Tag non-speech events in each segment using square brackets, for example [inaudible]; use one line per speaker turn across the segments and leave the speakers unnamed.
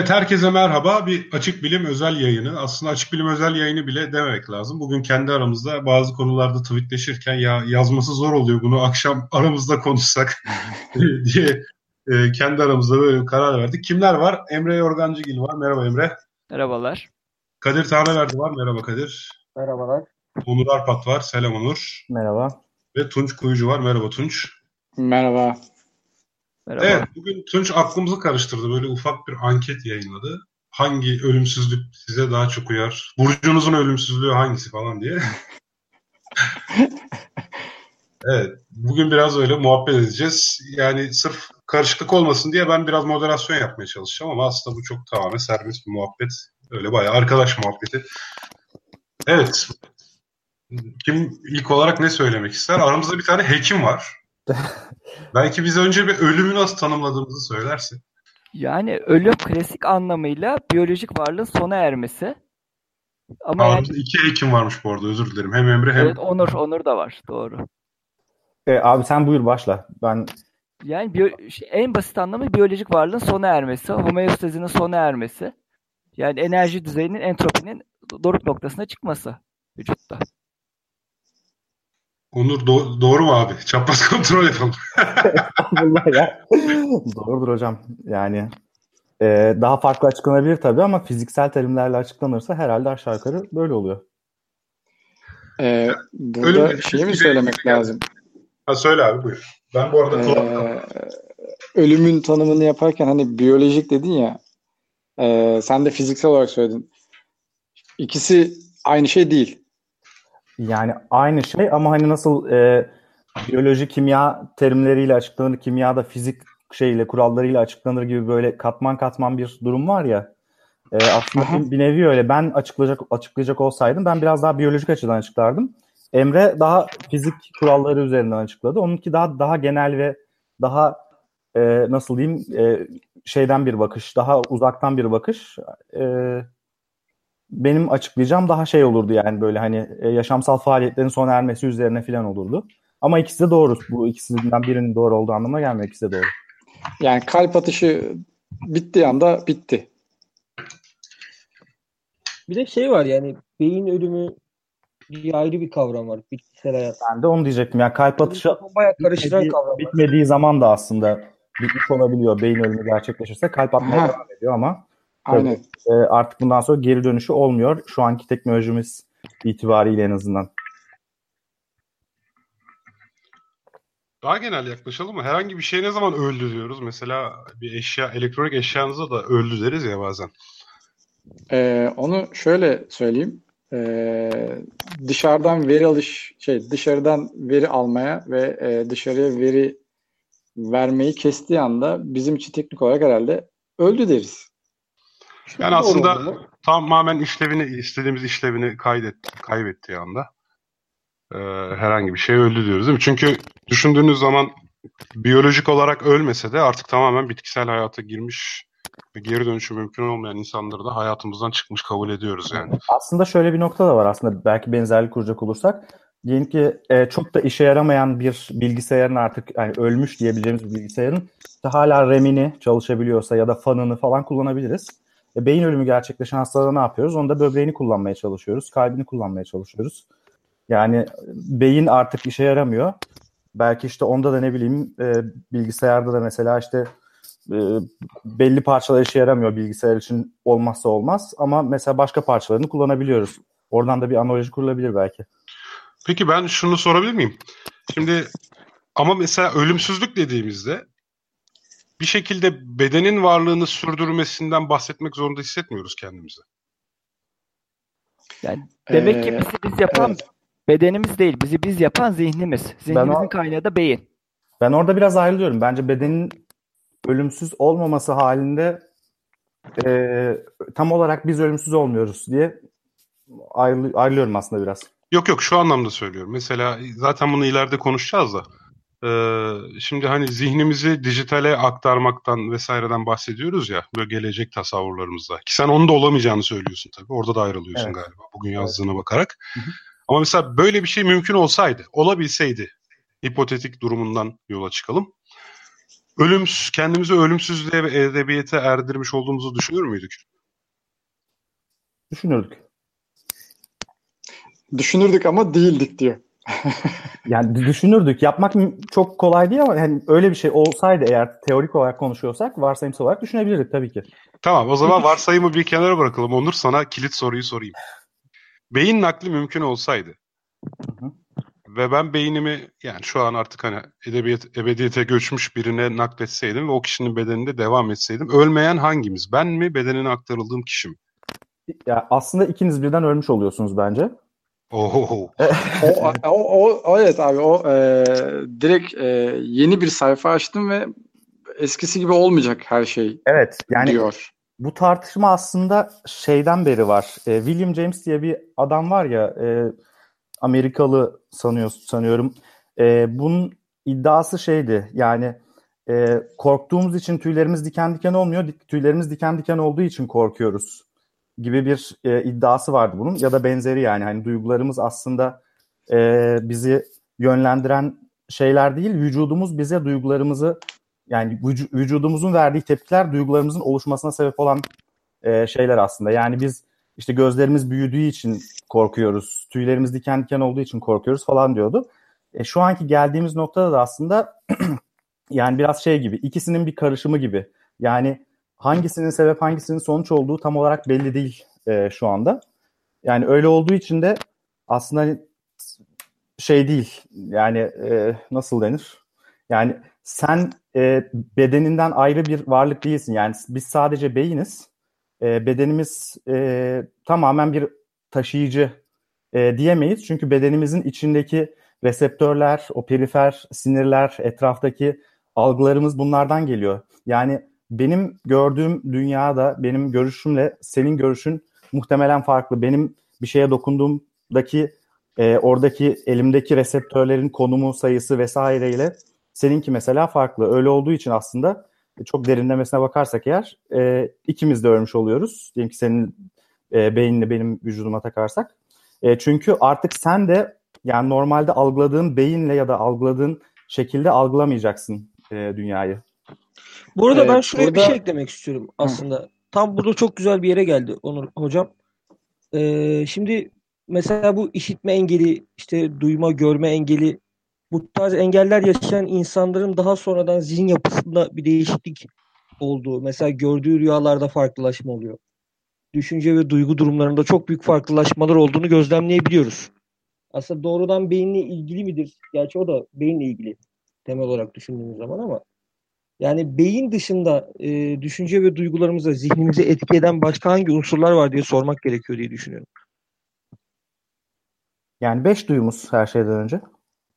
Evet, herkese merhaba. Bir Açık Bilim özel yayını. Aslında Açık Bilim özel yayını bile dememek lazım. Bugün kendi aramızda bazı konularda tweetleşirken ya yazması zor oluyor bunu akşam aramızda konuşsak [laughs] diye e, kendi aramızda böyle bir karar verdik. Kimler var? Emre Yorgancıgil var. Merhaba Emre.
Merhabalar.
Kadir Taneverdi var. Merhaba Kadir.
Merhabalar.
Onur Arpat var. Selam Onur.
Merhaba.
Ve Tunç Kuyucu var. Merhaba Tunç.
Merhaba.
Merhaba.
Evet, bugün Tunç aklımızı karıştırdı. Böyle ufak bir anket yayınladı. Hangi ölümsüzlük size daha çok uyar? Burcunuzun ölümsüzlüğü hangisi falan diye. [laughs] evet, bugün biraz öyle muhabbet edeceğiz. Yani sırf karışıklık olmasın diye ben biraz moderasyon yapmaya çalışacağım ama aslında bu çok tamamen serbest bir muhabbet. Öyle bayağı arkadaş muhabbeti. Evet. Kim ilk olarak ne söylemek ister? Aramızda bir tane hekim var. [laughs] Belki bize önce bir ölümü nasıl tanımladığımızı söylersin.
Yani ölüm klasik anlamıyla biyolojik varlığın sona ermesi. Ama yani,
Aramızda iki hekim varmış bu arada özür dilerim. Hem Emre hem...
evet, Onur, Onur da var. Doğru.
E, abi sen buyur başla. Ben
Yani biyo- şey, en basit anlamı biyolojik varlığın sona ermesi, homeostazinin sona ermesi. Yani enerji düzeyinin entropinin doruk noktasına çıkması vücutta.
Onur do- doğru mu abi? Çapraz [laughs] kontrol yapalım.
Vallahi ya. Doğrudur hocam. Yani e, daha farklı açıklanabilir tabii ama fiziksel terimlerle açıklanırsa herhalde aşağı yukarı böyle oluyor.
Ee, burada
Ölüm-
şeyi mi söylemek lazım?
ha söyle abi buyur. Ben bu arada
Ee, ölümün tanımını yaparken hani biyolojik dedin ya e, sen de fiziksel olarak söyledin. İkisi aynı şey değil.
Yani aynı şey ama hani nasıl e, biyoloji, kimya terimleriyle açıklanır, kimyada fizik şeyle, kurallarıyla açıklanır gibi böyle katman katman bir durum var ya. E, aslında
Aha.
bir, nevi öyle. Ben açıklayacak açıklayacak olsaydım ben biraz daha biyolojik açıdan açıklardım. Emre daha fizik kuralları üzerinden açıkladı. Onunki daha daha genel ve daha e, nasıl diyeyim e, şeyden bir bakış, daha uzaktan bir bakış. E, benim açıklayacağım daha şey olurdu yani böyle hani e, yaşamsal faaliyetlerin sona ermesi üzerine falan olurdu. Ama ikisi de doğru. Bu ikisinden birinin doğru olduğu anlamına gelmiyor. İkisi de doğru.
Yani kalp atışı bittiği anda bitti.
Bir de şey var yani beyin ölümü diye ayrı bir kavram var bitkisel hayat.
Ben de onu diyecektim. Yani kalp atışı
Bayağı karıştıran
bitmediği,
kavram
bitmediği zaman da aslında bitmiş olabiliyor. Beyin ölümü gerçekleşirse kalp atmaya devam ediyor ama
Aynen.
e, artık bundan sonra geri dönüşü olmuyor. Şu anki teknolojimiz itibariyle en azından.
Daha genel yaklaşalım mı? Herhangi bir şey ne zaman öldü diyoruz? Mesela bir eşya, elektronik eşyanıza da öldü deriz ya bazen.
Ee, onu şöyle söyleyeyim. Ee, dışarıdan veri alış şey dışarıdan veri almaya ve e, dışarıya veri vermeyi kestiği anda bizim için teknik olarak herhalde öldü deriz.
Yani
Doğru
aslında
oldu.
tamamen işlevini, istediğimiz işlevini kaydet, kaybettiği anda e, herhangi bir şey öldü diyoruz değil mi? Çünkü düşündüğünüz zaman biyolojik olarak ölmese de artık tamamen bitkisel hayata girmiş ve geri dönüşü mümkün olmayan insanları da hayatımızdan çıkmış kabul ediyoruz yani.
Aslında şöyle bir nokta da var aslında belki benzerlik kuracak olursak. Diyelim ki e, çok da işe yaramayan bir bilgisayarın artık yani ölmüş diyebileceğimiz bir bilgisayarın işte hala RAM'ini çalışabiliyorsa ya da fanını falan kullanabiliriz. E, beyin ölümü gerçekleşen hastada ne yapıyoruz? Onda böbreğini kullanmaya çalışıyoruz, kalbini kullanmaya çalışıyoruz. Yani beyin artık işe yaramıyor. Belki işte onda da ne bileyim e, bilgisayarda da mesela işte e, belli parçalar işe yaramıyor bilgisayar için olmazsa olmaz ama mesela başka parçalarını kullanabiliyoruz. Oradan da bir analoji kurulabilir belki.
Peki ben şunu sorabilir miyim? Şimdi ama mesela ölümsüzlük dediğimizde bir şekilde bedenin varlığını sürdürmesinden bahsetmek zorunda hissetmiyoruz kendimizi.
Yani demek ki
Ee,
bizi biz yapan
evet.
bedenimiz değil, bizi biz yapan zihnimiz. Zihnimizin
o-
kaynağı da beyin.
Ben orada biraz ayrılıyorum. Bence bedenin ölümsüz olmaması halinde e, tam olarak biz ölümsüz olmuyoruz diye ayrı- ayrılıyorum aslında biraz.
Yok yok şu anlamda söylüyorum. Mesela zaten bunu ileride konuşacağız da. Ee, şimdi hani zihnimizi dijitale aktarmaktan vesaireden bahsediyoruz ya böyle gelecek tasavvurlarımızda. Ki sen onun da olamayacağını söylüyorsun tabii. Orada da ayrılıyorsun
Evet.
galiba bugün yazdığına bakarak. Ama mesela böyle bir şey mümkün olsaydı, olabilseydi hipotetik durumundan yola çıkalım. ölümsüz, kendimizi ölümsüzlüğe ve edebiyete erdirmiş olduğumuzu düşünür müydük?
Düşünürdük.
Düşünürdük ama değildik diyor. [laughs]
Yani düşünürdük. Yapmak çok kolay değil ama yani öyle bir şey olsaydı eğer teorik olarak konuşuyorsak varsayımsal olarak düşünebilirdik tabii ki.
Tamam o zaman varsayımı bir kenara bırakalım. Onur sana kilit soruyu sorayım. Beyin nakli mümkün olsaydı
Hı hı.
ve ben beynimi yani şu an artık hani edebiyat ebediyete göçmüş birine nakletseydim ve o kişinin bedeninde devam etseydim ölmeyen hangimiz? Ben mi bedenine aktarıldığım kişi mi?
Ya aslında ikiniz birden ölmüş oluyorsunuz bence.
Oho.
O, o, o, o evet abi o e, direkt e, yeni bir sayfa açtım ve eskisi gibi olmayacak her şey
Evet yani
diyor.
bu tartışma aslında şeyden beri var. E, William James diye bir adam var ya e, Amerikalı sanıyor sanıyorum. E, bunun iddiası şeydi yani e, korktuğumuz için tüylerimiz diken diken olmuyor. Tüylerimiz diken diken olduğu için korkuyoruz gibi bir e, iddiası vardı bunun ya da benzeri yani hani duygularımız aslında e, bizi yönlendiren şeyler değil vücudumuz bize duygularımızı yani vücu- vücudumuzun verdiği tepkiler duygularımızın oluşmasına sebep olan e, şeyler aslında. Yani biz işte gözlerimiz büyüdüğü için korkuyoruz, tüylerimiz diken diken olduğu için korkuyoruz falan diyordu. E, şu anki geldiğimiz noktada da aslında [clears throat] yani biraz şey gibi, ikisinin bir karışımı gibi. Yani hangisinin sebep hangisinin sonuç olduğu tam olarak belli değil e, şu anda. Yani öyle olduğu için de aslında şey değil. Yani e, nasıl denir? Yani sen e, bedeninden ayrı bir varlık değilsin. Yani biz sadece beyiniz. E, bedenimiz e, tamamen bir taşıyıcı e, diyemeyiz. Çünkü bedenimizin içindeki reseptörler, o perifer sinirler, etraftaki algılarımız bunlardan geliyor. Yani benim gördüğüm dünyada benim görüşümle senin görüşün muhtemelen farklı. Benim bir şeye dokunduğumdaki e, oradaki elimdeki reseptörlerin konumu, sayısı vesaireyle seninki mesela farklı. Öyle olduğu için aslında e, çok derinlemesine bakarsak eğer e, ikimiz de ölmüş oluyoruz. Diyelim ki senin e, beynini benim vücuduma takarsak. E, çünkü artık sen de yani normalde algıladığın beyinle ya da algıladığın şekilde algılamayacaksın e, dünyayı.
Bu arada
Ee,
ben şuraya bir
burada-
şey eklemek istiyorum aslında. Tam burada çok güzel bir yere geldi Onur hocam. Ee, şimdi mesela bu işitme engeli, işte duyma, görme engeli bu tarz engeller yaşayan insanların daha sonradan zihin yapısında bir değişiklik olduğu, mesela gördüğü rüyalarda farklılaşma oluyor. Düşünce ve duygu durumlarında çok büyük farklılaşmalar olduğunu gözlemleyebiliyoruz. Aslında doğrudan beyinle ilgili midir? Gerçi o da beyinle ilgili temel olarak düşündüğümüz zaman ama yani beyin dışında e, düşünce ve duygularımıza, zihnimizi etki eden başka hangi unsurlar var diye sormak gerekiyor diye düşünüyorum.
Yani beş duyumuz her şeyden önce.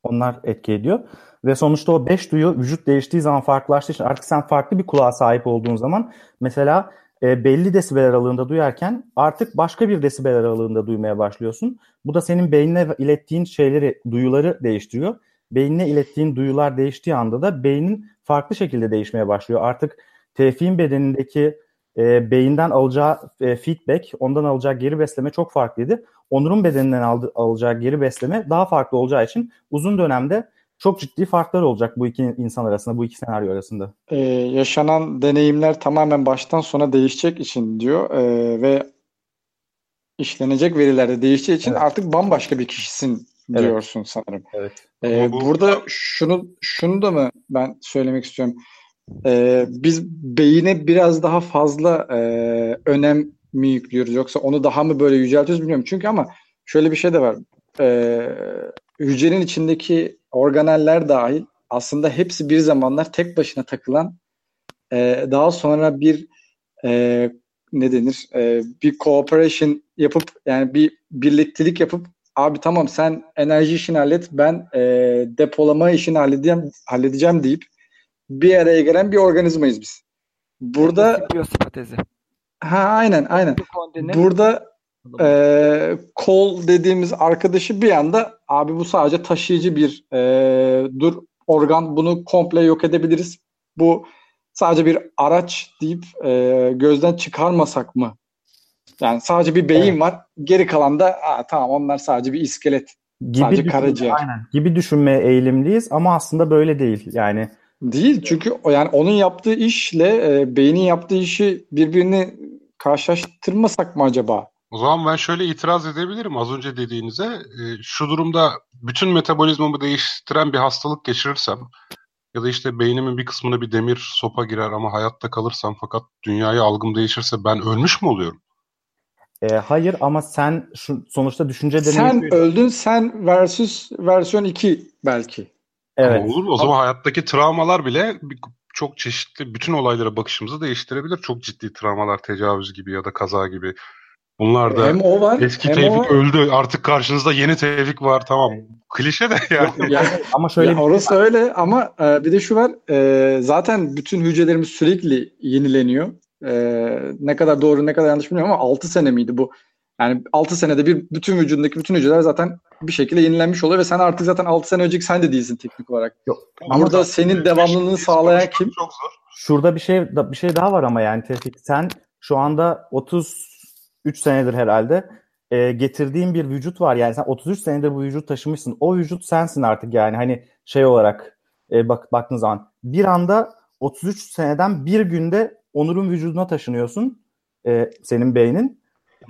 Onlar etki ediyor. Ve sonuçta o beş duyu vücut değiştiği zaman farklılaştığı için artık sen farklı bir kulağa sahip olduğun zaman mesela e, belli desibel aralığında duyarken artık başka bir desibel aralığında duymaya başlıyorsun. Bu da senin beynine ilettiğin şeyleri, duyuları değiştiriyor. Beynine ilettiğin duyular değiştiği anda da beynin farklı şekilde değişmeye başlıyor. Artık Tevfik'in bedenindeki e, beyinden alacağı e, feedback, ondan alacağı geri besleme çok farklıydı. Onur'un bedeninden aldı, alacağı geri besleme daha farklı olacağı için uzun dönemde çok ciddi farklar olacak bu iki insan arasında, bu iki senaryo arasında.
Ee, yaşanan deneyimler tamamen baştan sona değişecek için diyor Ee, ve işlenecek veriler de değişeceği için
Evet.
artık bambaşka bir kişisin
Evet.
diyorsun sanırım.
Evet.
Ee,
bu-
burada şunu şunu da mı ben söylemek istiyorum? Ee, biz beyine biraz daha fazla e, önem mi yüklüyoruz yoksa onu daha mı böyle yüceltiyoruz bilmiyorum. Çünkü ama şöyle bir şey de var. Ee, hücrenin içindeki organeller dahil aslında hepsi bir zamanlar tek başına takılan e, daha sonra bir e, ne denir e, bir cooperation yapıp yani bir birliktelik yapıp abi tamam sen enerji işini hallet ben e, depolama işini halledeceğim, halledeceğim deyip bir araya gelen bir organizmayız biz. Burada ha aynen aynen. Burada e, kol dediğimiz arkadaşı bir anda abi bu sadece taşıyıcı bir e, dur organ bunu komple yok edebiliriz. Bu sadece bir araç deyip e, gözden çıkarmasak mı? Yani sadece bir beyin var. Geri kalan da "Aa, tamam onlar sadece bir iskelet.
Gibi
Sadece
düşünme-
karaciğer.
Aynen. Gibi düşünmeye eğilimliyiz ama aslında böyle değil. Yani
Değil çünkü yani onun yaptığı işle e, beynin yaptığı işi birbirini karşılaştırmasak mı acaba?
O zaman ben şöyle itiraz edebilirim az önce dediğinize. E, şu durumda bütün metabolizmamı değiştiren bir hastalık geçirirsem ya da işte beynimin bir kısmına bir demir sopa girer ama hayatta kalırsam fakat dünyayı algım değişirse ben ölmüş mü oluyorum?
E, hayır ama sen şu, sonuçta düşünce
Sen
deneyimi...
öldün sen versus versiyon 2 belki.
Evet.
Ama olur mu? O zaman hayattaki travmalar bile çok çeşitli bütün olaylara bakışımızı değiştirebilir. Çok ciddi travmalar, tecavüz gibi ya da kaza gibi. Bunlar da
Hem o var
eski
hem
Tevfik
o
öldü. Artık karşınızda yeni Tevfik var. Tamam. Klişe de yani. [laughs]
ya,
Ama şöyle
ya orası öyle ama e, bir de şu var e, zaten bütün hücrelerimiz sürekli yenileniyor. E, ne kadar doğru ne kadar yanlış bilmiyorum ama 6 sene miydi bu? Yani 6 senede bir bütün vücudundaki bütün hücreler zaten bir şekilde yenilenmiş oluyor ve sen artık zaten 6 sene önceki sen de değilsin teknik olarak. Burada senin devamlılığını sağlayan kim?
Çok zor.
şurada bir şey bir şey daha var ama yani Tevfik sen şu anda 33 senedir herhalde e, getirdiğin bir vücut var. Yani sen 33 senedir bu vücut taşımışsın. O vücut sensin artık yani hani şey olarak e, bak baktığın zaman bir anda 33 seneden bir günde Onur'un vücuduna taşınıyorsun. E, senin beynin.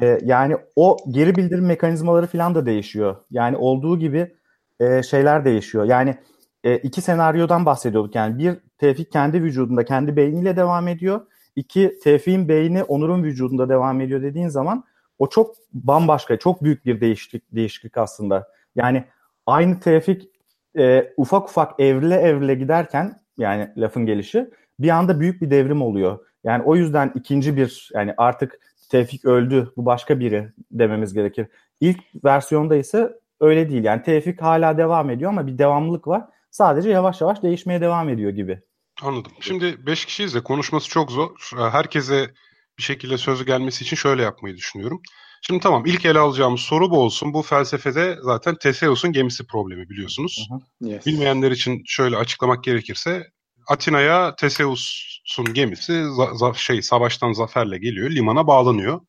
E, yani o geri bildirim mekanizmaları falan da değişiyor. Yani olduğu gibi e, şeyler değişiyor. Yani e, iki senaryodan bahsediyorduk. Yani bir Tevfik kendi vücudunda, kendi beyniyle devam ediyor. İki Tevfik'in beyni Onur'un vücudunda devam ediyor dediğin zaman o çok bambaşka, çok büyük bir değişiklik, değişiklik aslında. Yani aynı Tevfik e, ufak ufak evrile evrile giderken yani lafın gelişi bir anda büyük bir devrim oluyor. Yani o yüzden ikinci bir yani artık Tevfik öldü bu başka biri dememiz gerekir. İlk versiyonda ise öyle değil. Yani Tevfik hala devam ediyor ama bir devamlılık var. Sadece yavaş yavaş değişmeye devam ediyor gibi.
Anladım. Şimdi 5 kişiyiz de konuşması çok zor. Herkese bir şekilde sözü gelmesi için şöyle yapmayı düşünüyorum. Şimdi tamam ilk ele alacağımız soru bu olsun. Bu felsefede zaten Teseus'un gemisi problemi biliyorsunuz.
Hı.
Yes.
Bilmeyenler için şöyle açıklamak gerekirse Atina'ya Teseus'un gemisi za- za- şey savaştan zaferle geliyor, limana bağlanıyor.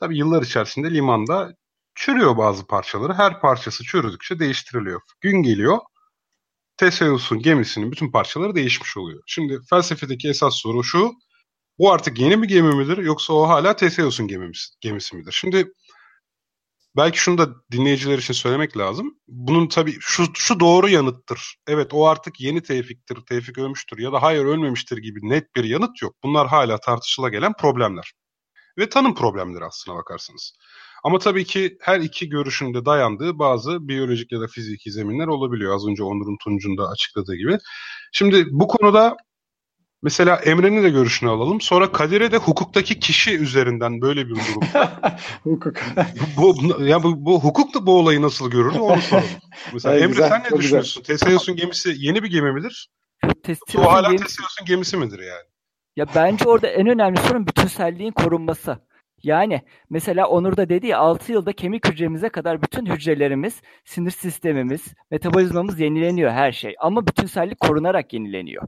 Tabii yıllar içerisinde limanda çürüyor bazı parçaları. Her parçası çürüdükçe değiştiriliyor. Gün geliyor. Teseus'un gemisinin bütün parçaları değişmiş oluyor. Şimdi felsefedeki esas soru şu. Bu artık yeni bir gemi midir yoksa o hala Teseus'un gemisi, gemisi midir? Şimdi belki şunu da dinleyiciler için söylemek lazım. Bunun tabii şu, şu doğru yanıttır. Evet o artık yeni Tevfik'tir, Tevfik ölmüştür ya da hayır ölmemiştir gibi net bir yanıt yok. Bunlar hala tartışıla gelen problemler. Ve tanım problemleri aslına bakarsanız. Ama tabii ki her iki görüşün de dayandığı bazı biyolojik ya da fiziki zeminler olabiliyor. Az önce Onur'un Tunç'un açıkladığı gibi. Şimdi bu konuda mesela Emre'nin de görüşünü alalım. Sonra Kadir'e de hukuktaki kişi üzerinden böyle bir durum. [laughs]
Hukuk.
bu, ya bu, bu hukuk da bu olayı nasıl görürdü onu soralım. [laughs] Mesela
Evet,
Emre
güzel,
sen ne düşünüyorsun? Teseus'un gemisi yeni bir gemi midir? O hala
yeni-
Teseus'un gemisi midir yani?
Ya bence orada en önemli sorun bütünselliğin korunması. Yani mesela Onur da dedi ya 6 yılda kemik hücremize kadar bütün hücrelerimiz, sinir sistemimiz, metabolizmamız yenileniyor her şey. Ama bütünsellik korunarak yenileniyor.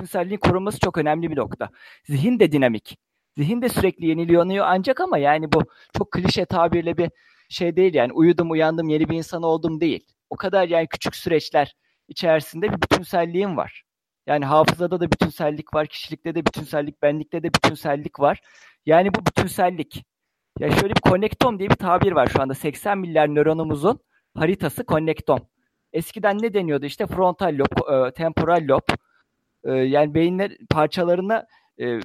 Bu bütünselliğin korunması çok önemli bir nokta. Zihin de dinamik. Zihin de sürekli yenileniyor ancak ama yani bu çok klişe tabirle bir şey değil yani uyudum uyandım yeni bir insan oldum değil. O kadar yani küçük süreçler içerisinde bir bütünselliğim var. Yani hafızada da bütünsellik var, kişilikte de bütünsellik, benlikte de bütünsellik var. Yani bu bütünsellik. Ya şöyle bir konnektom diye bir tabir var şu anda. 80 milyar nöronumuzun haritası konnektom. Eskiden ne deniyordu? İşte frontal lob, e, temporal lob. Yani beyinler parçalarına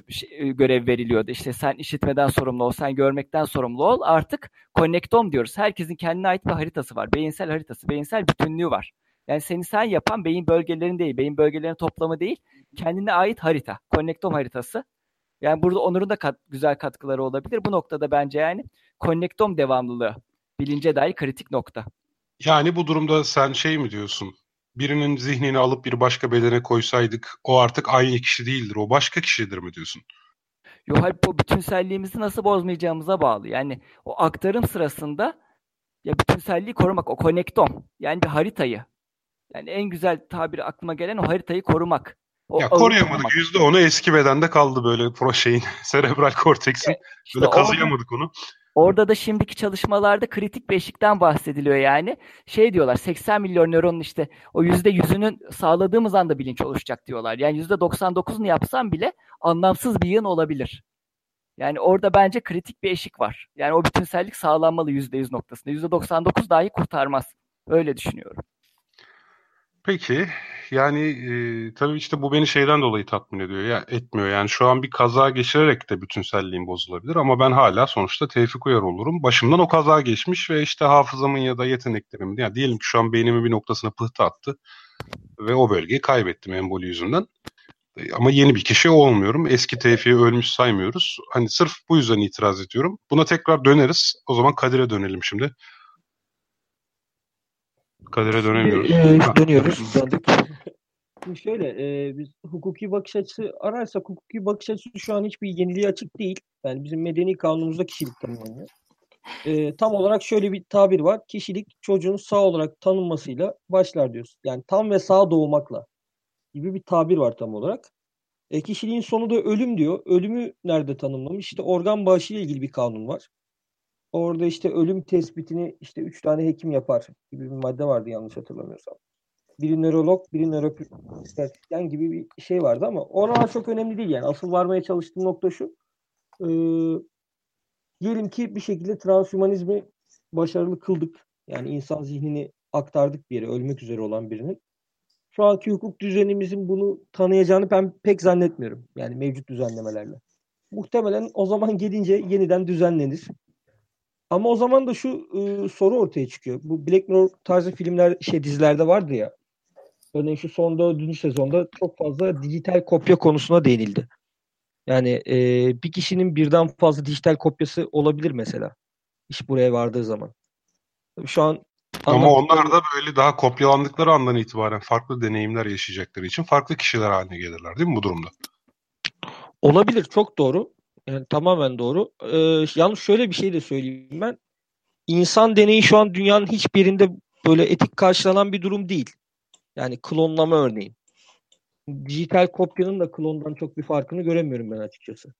şey- görev veriliyordu. İşte sen işitmeden sorumlu ol, sen görmekten sorumlu ol. Artık konnektom diyoruz. Herkesin kendine ait bir haritası var. Beyinsel haritası, beyinsel bütünlüğü var. Yani seni sen yapan beyin bölgelerin değil, beyin bölgelerinin toplamı değil, kendine ait harita, konnektom haritası. Yani burada Onur'un da kat- güzel katkıları olabilir. Bu noktada bence yani konnektom devamlılığı bilince dair kritik nokta.
Yani bu durumda sen şey mi diyorsun? Birinin zihnini alıp bir başka bedene koysaydık o artık aynı kişi değildir. O başka kişidir mi diyorsun?
Yo hayır bu bütünselliğimizi nasıl bozmayacağımıza bağlı. Yani o aktarım sırasında ya bütünselliği korumak, o konnektom. Yani bir haritayı. Yani en güzel tabiri aklıma gelen o haritayı korumak. O
ya koruyamadık.
korumak.
%10'u eski bedende kaldı böyle pro şeyin, [laughs] serebral korteksin.
İşte
Böyle kazıyamadık onu.
Orada da şimdiki çalışmalarda kritik bir eşikten bahsediliyor yani. Şey diyorlar 80 milyon nöronun işte o yüzde yüzünün sağladığımız anda bilinç oluşacak diyorlar. Yani yüzde 99'unu yapsam bile anlamsız bir yığın olabilir. Yani orada bence kritik bir eşik var. Yani o bütünsellik sağlanmalı yüzde yüz noktasında. Yüzde 99 dahi kurtarmaz. Öyle düşünüyorum.
Peki yani e, tabii işte bu beni şeyden dolayı tatmin ediyor ya etmiyor. Yani şu an bir kaza geçirerek de bütünselliğim bozulabilir ama ben hala sonuçta Tevfik Uyar olurum. Başımdan o kaza geçmiş ve işte hafızamın ya da yeteneklerimin yani diyelim ki şu an beynimin bir noktasına pıhtı attı ve o bölgeyi kaybettim emboli yüzünden. E, ama yeni bir kişi olmuyorum. Eski Tevfik'i ölmüş saymıyoruz. Hani sırf bu yüzden itiraz ediyorum. Buna tekrar döneriz. O zaman Kadir'e dönelim şimdi. Kadir'e dönemiyoruz.
Ee, dönüyoruz. [laughs] Döndük. Şimdi şöyle e, biz hukuki bakış açısı ararsak hukuki bakış açısı şu an hiçbir yeniliğe açık değil. Yani bizim medeni kanunumuzda kişilik tanımlanıyor. E, tam olarak şöyle bir tabir var. Kişilik çocuğun sağ olarak tanınmasıyla başlar diyoruz. Yani tam ve sağ doğmakla gibi bir tabir var tam olarak. E, kişiliğin sonu da ölüm diyor. Ölümü nerede tanımlamış? İşte organ bağışı ile ilgili bir kanun var. Orada işte ölüm tespitini işte üç tane hekim yapar gibi bir madde vardı yanlış hatırlamıyorsam. Biri nörolog, biri nöropratisyen gibi bir şey vardı ama oralar çok önemli değil yani. Asıl varmaya çalıştığım nokta şu. Ee, diyelim ki bir şekilde transhumanizmi başarılı kıldık. Yani insan zihnini aktardık bir yere ölmek üzere olan birinin. Şu anki hukuk düzenimizin bunu tanıyacağını ben pek zannetmiyorum. Yani mevcut düzenlemelerle. Muhtemelen o zaman gelince yeniden düzenlenir. Ama o zaman da şu e, soru ortaya çıkıyor. Bu Black Mirror tarzı filmler şey dizilerde vardı ya. Örneğin şu son dördüncü sezonda çok fazla dijital kopya konusuna değinildi. Yani e, bir kişinin birden fazla dijital kopyası olabilir mesela. İş buraya vardığı zaman. Şu an
ama onlar da böyle daha kopyalandıkları andan itibaren farklı deneyimler yaşayacakları için farklı kişiler haline gelirler değil mi bu durumda?
Olabilir çok doğru. Yani tamamen doğru. Ee, yalnız şöyle bir şey de söyleyeyim ben. İnsan deneyi şu an dünyanın hiçbirinde böyle etik karşılanan bir durum değil. Yani klonlama örneğin. Dijital kopyanın da klondan çok bir farkını göremiyorum ben açıkçası.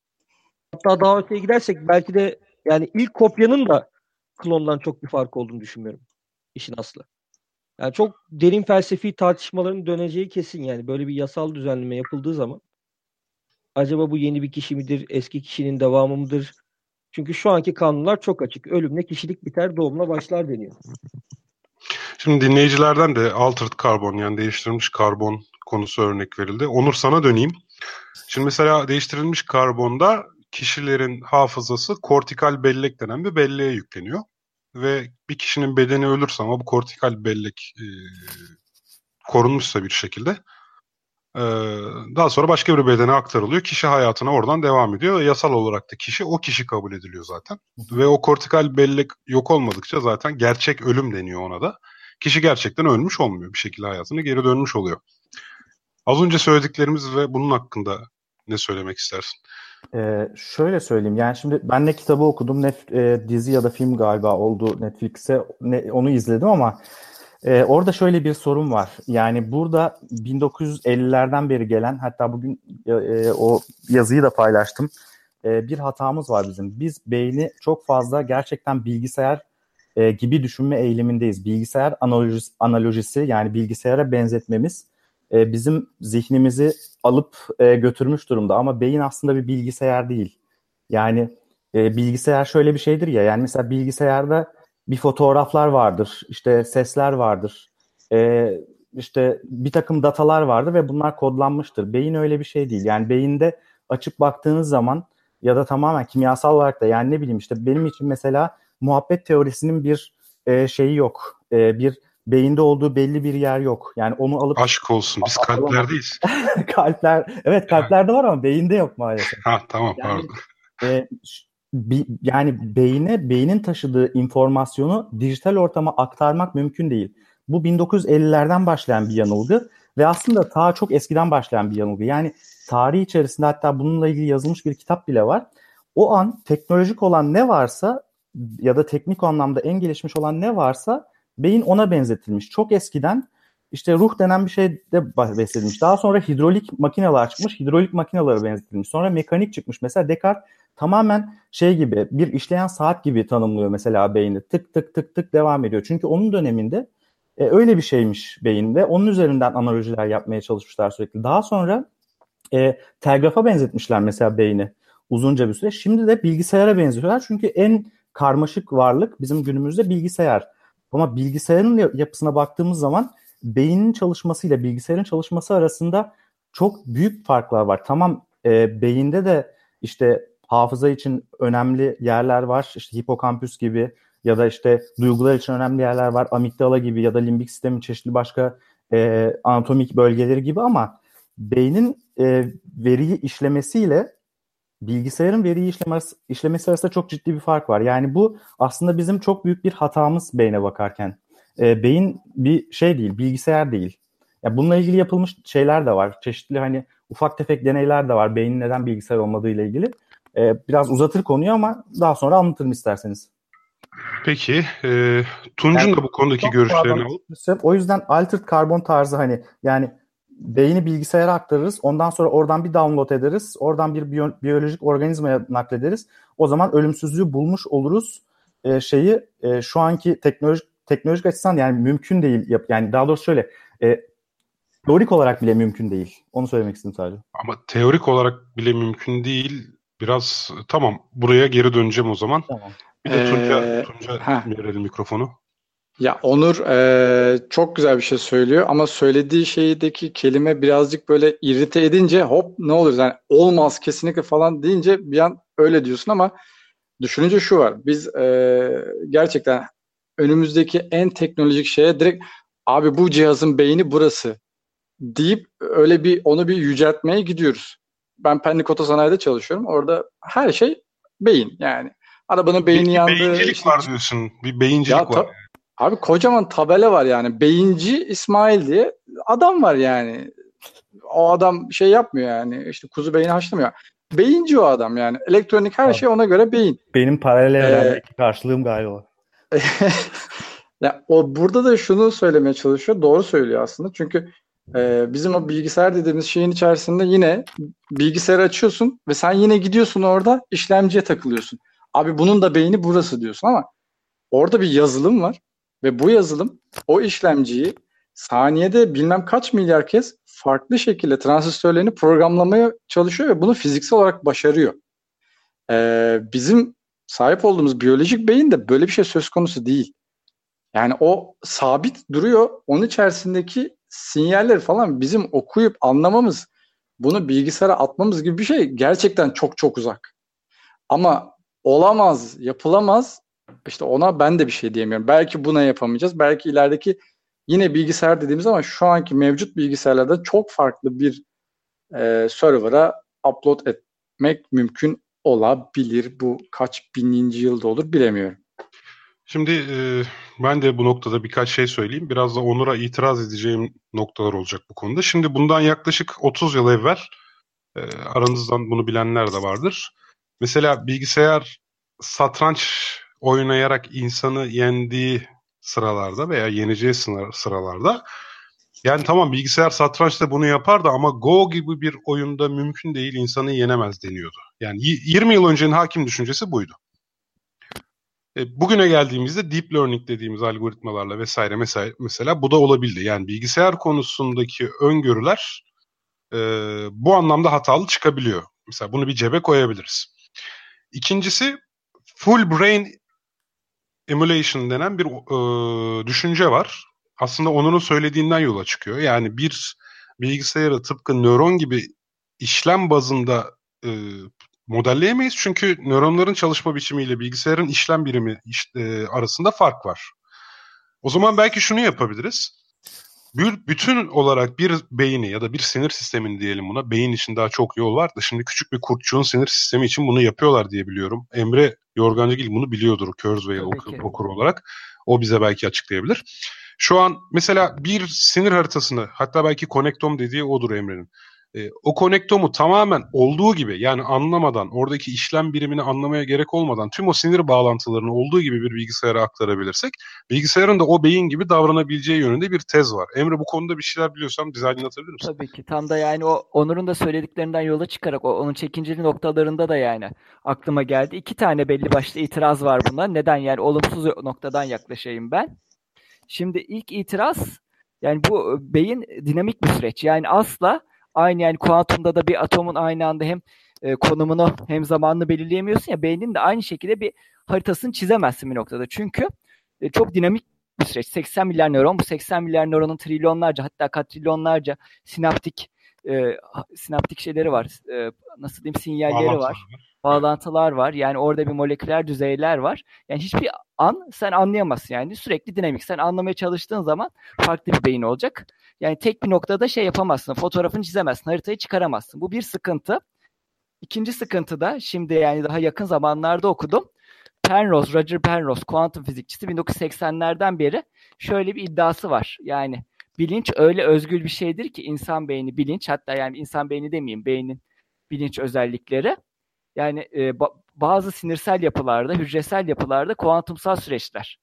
Hatta daha öteye gidersek belki de yani ilk kopyanın da klondan çok bir fark olduğunu düşünmüyorum. İşin aslı. Yani çok derin felsefi tartışmaların döneceği kesin yani. Böyle bir yasal düzenleme yapıldığı zaman acaba bu yeni bir kişi midir, eski kişinin devamı mıdır? Çünkü şu anki kanunlar çok açık. Ölümle kişilik biter, doğumla başlar deniyor.
Şimdi dinleyicilerden de altered karbon yani değiştirilmiş karbon konusu örnek verildi. Onur sana döneyim. Şimdi mesela değiştirilmiş karbonda kişilerin hafızası kortikal bellek denen bir belleğe yükleniyor. Ve bir kişinin bedeni ölürse ama bu kortikal bellek e, korunmuşsa bir şekilde daha sonra başka bir bedene aktarılıyor. Kişi hayatına oradan devam ediyor. Yasal olarak da kişi o kişi kabul ediliyor zaten. Ve o kortikal bellek yok olmadıkça zaten gerçek ölüm deniyor ona da. Kişi gerçekten ölmüş olmuyor. Bir şekilde hayatına geri dönmüş oluyor. Az önce söylediklerimiz ve bunun hakkında ne söylemek istersin?
Ee, şöyle söyleyeyim yani şimdi ben ne kitabı okudum ne e, dizi ya da film galiba oldu Netflix'e ne, onu izledim ama ee, orada şöyle bir sorun var. Yani burada 1950'lerden beri gelen hatta bugün e, e, o yazıyı da paylaştım. E, bir hatamız var bizim. Biz beyni çok fazla gerçekten bilgisayar e, gibi düşünme eğilimindeyiz. Bilgisayar analojisi, analojisi yani bilgisayara benzetmemiz e, bizim zihnimizi alıp e, götürmüş durumda. Ama beyin aslında bir bilgisayar değil. Yani e, bilgisayar şöyle bir şeydir ya yani mesela bilgisayarda bir fotoğraflar vardır, işte sesler vardır, e, işte bir takım datalar vardır ve bunlar kodlanmıştır. Beyin öyle bir şey değil. Yani beyinde açıp baktığınız zaman ya da tamamen kimyasal olarak da yani ne bileyim işte benim için mesela muhabbet teorisinin bir e, şeyi yok. E, bir beyinde olduğu belli bir yer yok. Yani onu alıp
aşk olsun biz kalplerdeyiz. [laughs]
kalpler evet kalplerde var ama beyinde yok maalesef.
Ha tamam yani, pardon.
E, [laughs] yani beyine beynin taşıdığı informasyonu dijital ortama aktarmak mümkün değil. Bu 1950'lerden başlayan bir yanılgı ve aslında ta çok eskiden başlayan bir yanılgı. Yani tarih içerisinde hatta bununla ilgili yazılmış bir kitap bile var. O an teknolojik olan ne varsa ya da teknik anlamda en gelişmiş olan ne varsa beyin ona benzetilmiş. Çok eskiden işte ruh denen bir şey de bahsedilmiş. Daha sonra hidrolik makineler çıkmış. Hidrolik makinelere benzetilmiş. Sonra mekanik çıkmış. Mesela Descartes tamamen şey gibi bir işleyen saat gibi tanımlıyor mesela beyni. Tık tık tık tık devam ediyor. Çünkü onun döneminde e, öyle bir şeymiş beyinde. Onun üzerinden analojiler yapmaya çalışmışlar sürekli. Daha sonra e, telgrafa benzetmişler mesela beyni uzunca bir süre. Şimdi de bilgisayara benziyorlar. Çünkü en karmaşık varlık bizim günümüzde bilgisayar. Ama bilgisayarın yapısına baktığımız zaman beynin çalışmasıyla bilgisayarın çalışması arasında çok büyük farklar var. Tamam e, beyinde de işte hafıza için önemli yerler var. İşte hipokampüs gibi ya da işte duygular için önemli yerler var. Amigdala gibi ya da limbik sistemin çeşitli başka e, anatomik bölgeleri gibi ama beynin e, veriyi işlemesiyle bilgisayarın veriyi işlemesi, işlemesi arasında çok ciddi bir fark var. Yani bu aslında bizim çok büyük bir hatamız beyne bakarken. E, beyin bir şey değil, bilgisayar değil. Ya bununla ilgili yapılmış şeyler de var. Çeşitli hani ufak tefek deneyler de var. Beynin neden bilgisayar olmadığı ile ilgili. E, biraz uzatır konuyu ama daha sonra anlatırım isterseniz.
Peki. E, Tunç'un yani, da bu konudaki görüşlerini alıp.
O yüzden altered karbon tarzı hani yani beyni bilgisayara aktarırız. Ondan sonra oradan bir download ederiz. Oradan bir biyo- biyolojik organizmaya naklederiz. O zaman ölümsüzlüğü bulmuş oluruz. E, şeyi e, şu anki teknolojik teknolojik açıdan yani mümkün değil. Yani daha doğrusu şöyle e, teorik olarak bile mümkün değil. Onu söylemek istedim sadece.
Ama teorik olarak bile mümkün değil. Biraz tamam buraya geri döneceğim o zaman. Tamam. Bir de Tunca, ee, Tunca verelim mikrofonu.
Ya Onur e, çok güzel bir şey söylüyor ama söylediği şeydeki kelime birazcık böyle irite edince hop ne olur yani olmaz kesinlikle falan deyince bir an öyle diyorsun ama düşününce şu var. Biz e, gerçekten önümüzdeki en teknolojik şeye direkt abi bu cihazın beyni burası deyip öyle bir onu bir yüceltmeye gidiyoruz. Ben Pendik Otosanay'da çalışıyorum. Orada her şey beyin yani. Arabanın beyni yandı.
Beyincilik işte, var diyorsun. Bir beyincilik ya, var.
Abi kocaman tabela var yani. Beyinci İsmail diye adam var yani. O adam şey yapmıyor yani. İşte kuzu beyni haşlamıyor. Beyinci o adam yani. Elektronik her abi, şey ona göre beyin.
Benim paralel ee, karşılığım galiba. [laughs]
ya o burada da şunu söylemeye çalışıyor. Doğru söylüyor aslında. Çünkü e, bizim o bilgisayar dediğimiz şeyin içerisinde yine bilgisayarı açıyorsun ve sen yine gidiyorsun orada işlemciye takılıyorsun. Abi bunun da beyni burası diyorsun ama orada bir yazılım var ve bu yazılım o işlemciyi saniyede bilmem kaç milyar kez farklı şekilde transistörlerini programlamaya çalışıyor ve bunu fiziksel olarak başarıyor. Ee, bizim sahip olduğumuz biyolojik beyin de böyle bir şey söz konusu değil. Yani o sabit duruyor. Onun içerisindeki sinyalleri falan bizim okuyup anlamamız, bunu bilgisayara atmamız gibi bir şey gerçekten çok çok uzak. Ama olamaz, yapılamaz. İşte ona ben de bir şey diyemiyorum. Belki buna yapamayacağız. Belki ilerideki yine bilgisayar dediğimiz ama şu anki mevcut bilgisayarlarda çok farklı bir e, server'a upload etmek mümkün olabilir. Bu kaç bininci yılda olur bilemiyorum.
Şimdi e, ben de bu noktada birkaç şey söyleyeyim. Biraz da Onur'a itiraz edeceğim noktalar olacak bu konuda. Şimdi bundan yaklaşık 30 yıl evvel e, aranızdan bunu bilenler de vardır. Mesela bilgisayar satranç oynayarak insanı yendiği sıralarda veya yeneceği sıralarda yani tamam bilgisayar satrançta bunu yapardı ama Go gibi bir oyunda mümkün değil insanı yenemez deniyordu. Yani 20 yıl öncenin hakim düşüncesi buydu. E, bugüne geldiğimizde deep learning dediğimiz algoritmalarla vesaire mesela, mesela bu da olabildi. Yani bilgisayar konusundaki öngörüler e, bu anlamda hatalı çıkabiliyor. Mesela bunu bir cebe koyabiliriz. İkincisi full brain emulation denen bir e, düşünce var. Aslında onun söylediğinden yola çıkıyor. Yani bir bilgisayarı tıpkı nöron gibi işlem bazında e, modelleyemeyiz. Çünkü nöronların çalışma biçimiyle bilgisayarın işlem birimi işte, arasında fark var. O zaman belki şunu yapabiliriz. Bir, bütün olarak bir beyni ya da bir sinir sistemini diyelim buna. Beyin için daha çok yol var da şimdi küçük bir kurtçuğun sinir sistemi için bunu yapıyorlar diye biliyorum. Emre Yorgancıgil bunu biliyordur Kurzweil okur, okur olarak. O bize belki açıklayabilir. Şu an mesela bir sinir haritasını hatta belki Connectom dediği odur Emre'nin. e, o konektomu tamamen olduğu gibi yani anlamadan oradaki işlem birimini anlamaya gerek olmadan tüm o sinir bağlantılarını olduğu gibi bir bilgisayara aktarabilirsek bilgisayarın da o beyin gibi davranabileceği yönünde bir tez var. Emre bu konuda bir şeyler biliyorsam bize aydınlatabilir misin?
Tabii ki. Tam da yani o Onur'un da söylediklerinden yola çıkarak o, onun çekinceli noktalarında da yani aklıma geldi. İki tane belli başlı itiraz var buna. Neden yani olumsuz noktadan yaklaşayım ben. Şimdi ilk itiraz yani bu beyin dinamik bir süreç. Yani asla aynı yani kuantumda da bir atomun aynı anda hem e, konumunu hem zamanını belirleyemiyorsun ya beynin de aynı şekilde bir haritasını çizemezsin bir noktada. Çünkü e, çok dinamik bir süreç. 80 milyar nöron bu 80 milyar nöronun trilyonlarca hatta katrilyonlarca sinaptik e, sinaptik şeyleri var. E, nasıl diyeyim sinyalleri var. Bağlantılar var. Yani orada bir moleküler düzeyler var. Yani hiçbir an sen anlayamazsın yani. Sürekli dinamik. Sen anlamaya çalıştığın zaman farklı bir beyin olacak. Yani tek bir noktada şey yapamazsın. Fotoğrafını çizemezsin. Haritayı çıkaramazsın. Bu bir sıkıntı. İkinci sıkıntı da şimdi yani daha yakın zamanlarda okudum. Penrose, Roger Penrose, kuantum fizikçisi 1980'lerden beri şöyle bir iddiası var. Yani bilinç öyle özgül bir şeydir ki insan beyni bilinç hatta yani insan beyni demeyeyim beynin bilinç özellikleri yani e, ba- bazı sinirsel yapılarda, hücresel yapılarda kuantumsal süreçler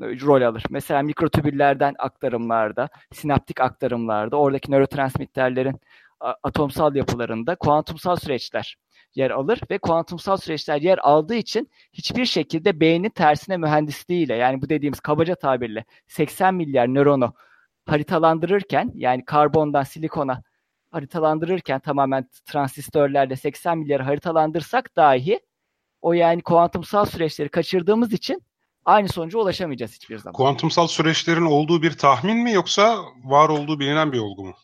rol alır. Mesela mikrotübüllerden aktarımlarda, sinaptik aktarımlarda, oradaki nörotransmitterlerin atomsal yapılarında kuantumsal süreçler yer alır ve kuantumsal süreçler yer aldığı için hiçbir şekilde beynin tersine mühendisliğiyle yani bu dediğimiz kabaca tabirle 80 milyar nöronu haritalandırırken yani karbondan silikona haritalandırırken tamamen transistörlerle 80 milyar haritalandırsak dahi o yani kuantumsal süreçleri kaçırdığımız için aynı sonuca ulaşamayacağız hiçbir zaman.
Kuantumsal süreçlerin olduğu bir tahmin mi yoksa var olduğu bilinen bir olgu mu?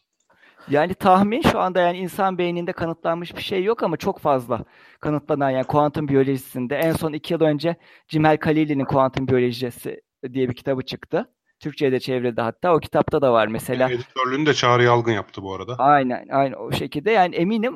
Yani tahmin şu anda yani insan beyninde kanıtlanmış bir şey yok ama çok fazla kanıtlanan yani kuantum biyolojisinde en son iki yıl önce Cimel Kalili'nin kuantum biyolojisi diye bir kitabı çıktı. Türkçe'ye çevrildi hatta. O kitapta da var mesela.
Editörlüğünü de Çağrı Yalgın yaptı bu arada.
Aynen, aynen o şekilde. Yani eminim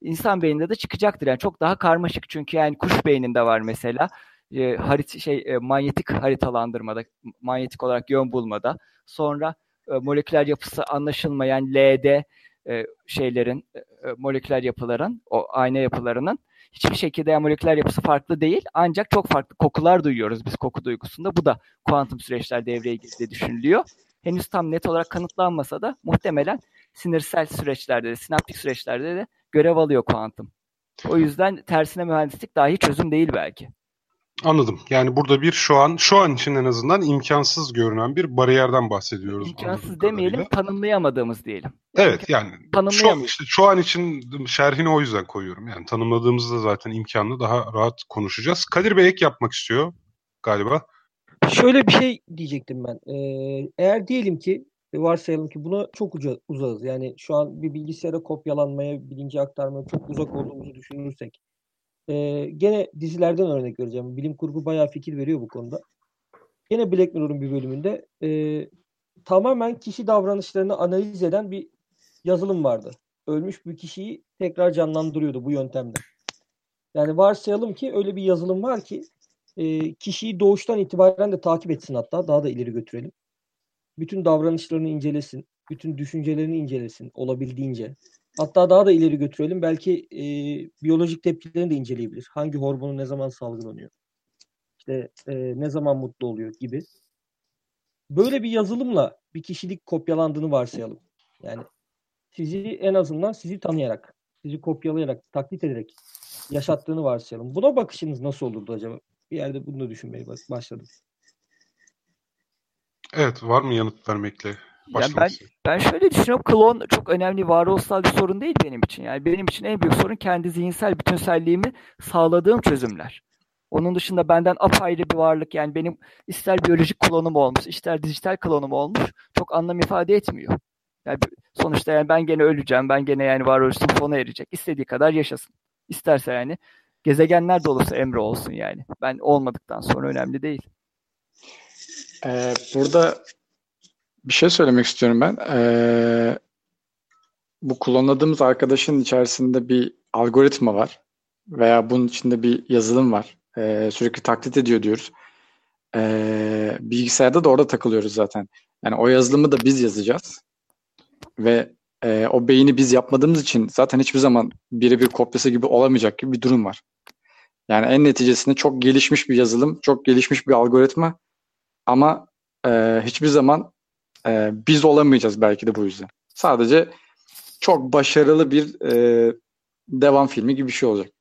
insan beyninde de çıkacaktır. Yani çok daha karmaşık çünkü yani kuş beyninde var mesela. E, harit şey e, manyetik haritalandırmada, manyetik olarak yön bulmada. Sonra e, moleküler yapısı anlaşılmayan LD e, şeylerin, e, e, moleküler yapıların, o ayna yapılarının hiçbir şekilde yani moleküler yapısı farklı değil. Ancak çok farklı kokular duyuyoruz biz koku duygusunda. Bu da kuantum süreçler devreye girdiği düşünülüyor. Henüz tam net olarak kanıtlanmasa da muhtemelen sinirsel süreçlerde de, sinaptik süreçlerde de görev alıyor kuantum. O yüzden tersine mühendislik dahi çözüm değil belki.
Anladım. Yani burada bir şu an şu an için en azından imkansız görünen bir bariyerden bahsediyoruz.
İmkansız demeyelim, kadarıyla. tanımlayamadığımız diyelim.
Evet yani şu, işte şu an için şerhini o yüzden koyuyorum. Yani tanımladığımızda zaten imkanlı daha rahat konuşacağız. Kadir Bey ek yapmak istiyor galiba.
Şöyle bir şey diyecektim ben. Ee, eğer diyelim ki varsayalım ki buna çok uca, uzağız. Yani şu an bir bilgisayara kopyalanmaya, bilinci aktarmaya çok uzak olduğumuzu düşünürsek ee, gene dizilerden örnek vereceğim. Bilim kurgu bayağı fikir veriyor bu konuda. Gene Black Mirror'ın bir bölümünde e, tamamen kişi davranışlarını analiz eden bir yazılım vardı. Ölmüş bir kişiyi tekrar canlandırıyordu bu yöntemle. Yani varsayalım ki öyle bir yazılım var ki e, kişiyi doğuştan itibaren de takip etsin hatta daha da ileri götürelim. Bütün davranışlarını incelesin, bütün düşüncelerini incelesin olabildiğince. Hatta daha da ileri götürelim. Belki e, biyolojik tepkilerini de inceleyebilir. Hangi hormonu ne zaman salgılanıyor? İşte e, ne zaman mutlu oluyor gibi. Böyle bir yazılımla bir kişilik kopyalandığını varsayalım. Yani sizi en azından sizi tanıyarak, sizi kopyalayarak, taklit ederek yaşattığını varsayalım. Buna bakışınız nasıl olurdu acaba? Bir yerde bunu da düşünmeye başladım.
Evet, var mı yanıt vermekle
yani ben, ben şöyle düşünüyorum. Klon çok önemli varoluşsal bir sorun değil benim için. Yani benim için en büyük sorun kendi zihinsel bütünselliğimi sağladığım çözümler. Onun dışında benden apayrı bir varlık yani benim ister biyolojik klonum olmuş, ister dijital klonum olmuş çok anlam ifade etmiyor. Yani sonuçta yani ben gene öleceğim, ben gene yani varoluşum sona erecek. İstediği kadar yaşasın. İsterse yani gezegenler de olursa emri olsun yani. Ben olmadıktan sonra önemli değil.
Ee, burada bir şey söylemek istiyorum ben. Ee, bu kullanadığımız arkadaşın içerisinde bir algoritma var veya bunun içinde bir yazılım var. Ee, sürekli taklit ediyor diyoruz. Ee, bilgisayarda da orada takılıyoruz zaten. Yani o yazılımı da biz yazacağız ve e, o beyni biz yapmadığımız için zaten hiçbir zaman birebir kopyası gibi olamayacak gibi bir durum var. Yani en neticesinde çok gelişmiş bir yazılım, çok gelişmiş bir algoritma ama e, hiçbir zaman e, biz olamayacağız belki de bu yüzden. Sadece çok başarılı bir e, devam filmi gibi bir şey olacak.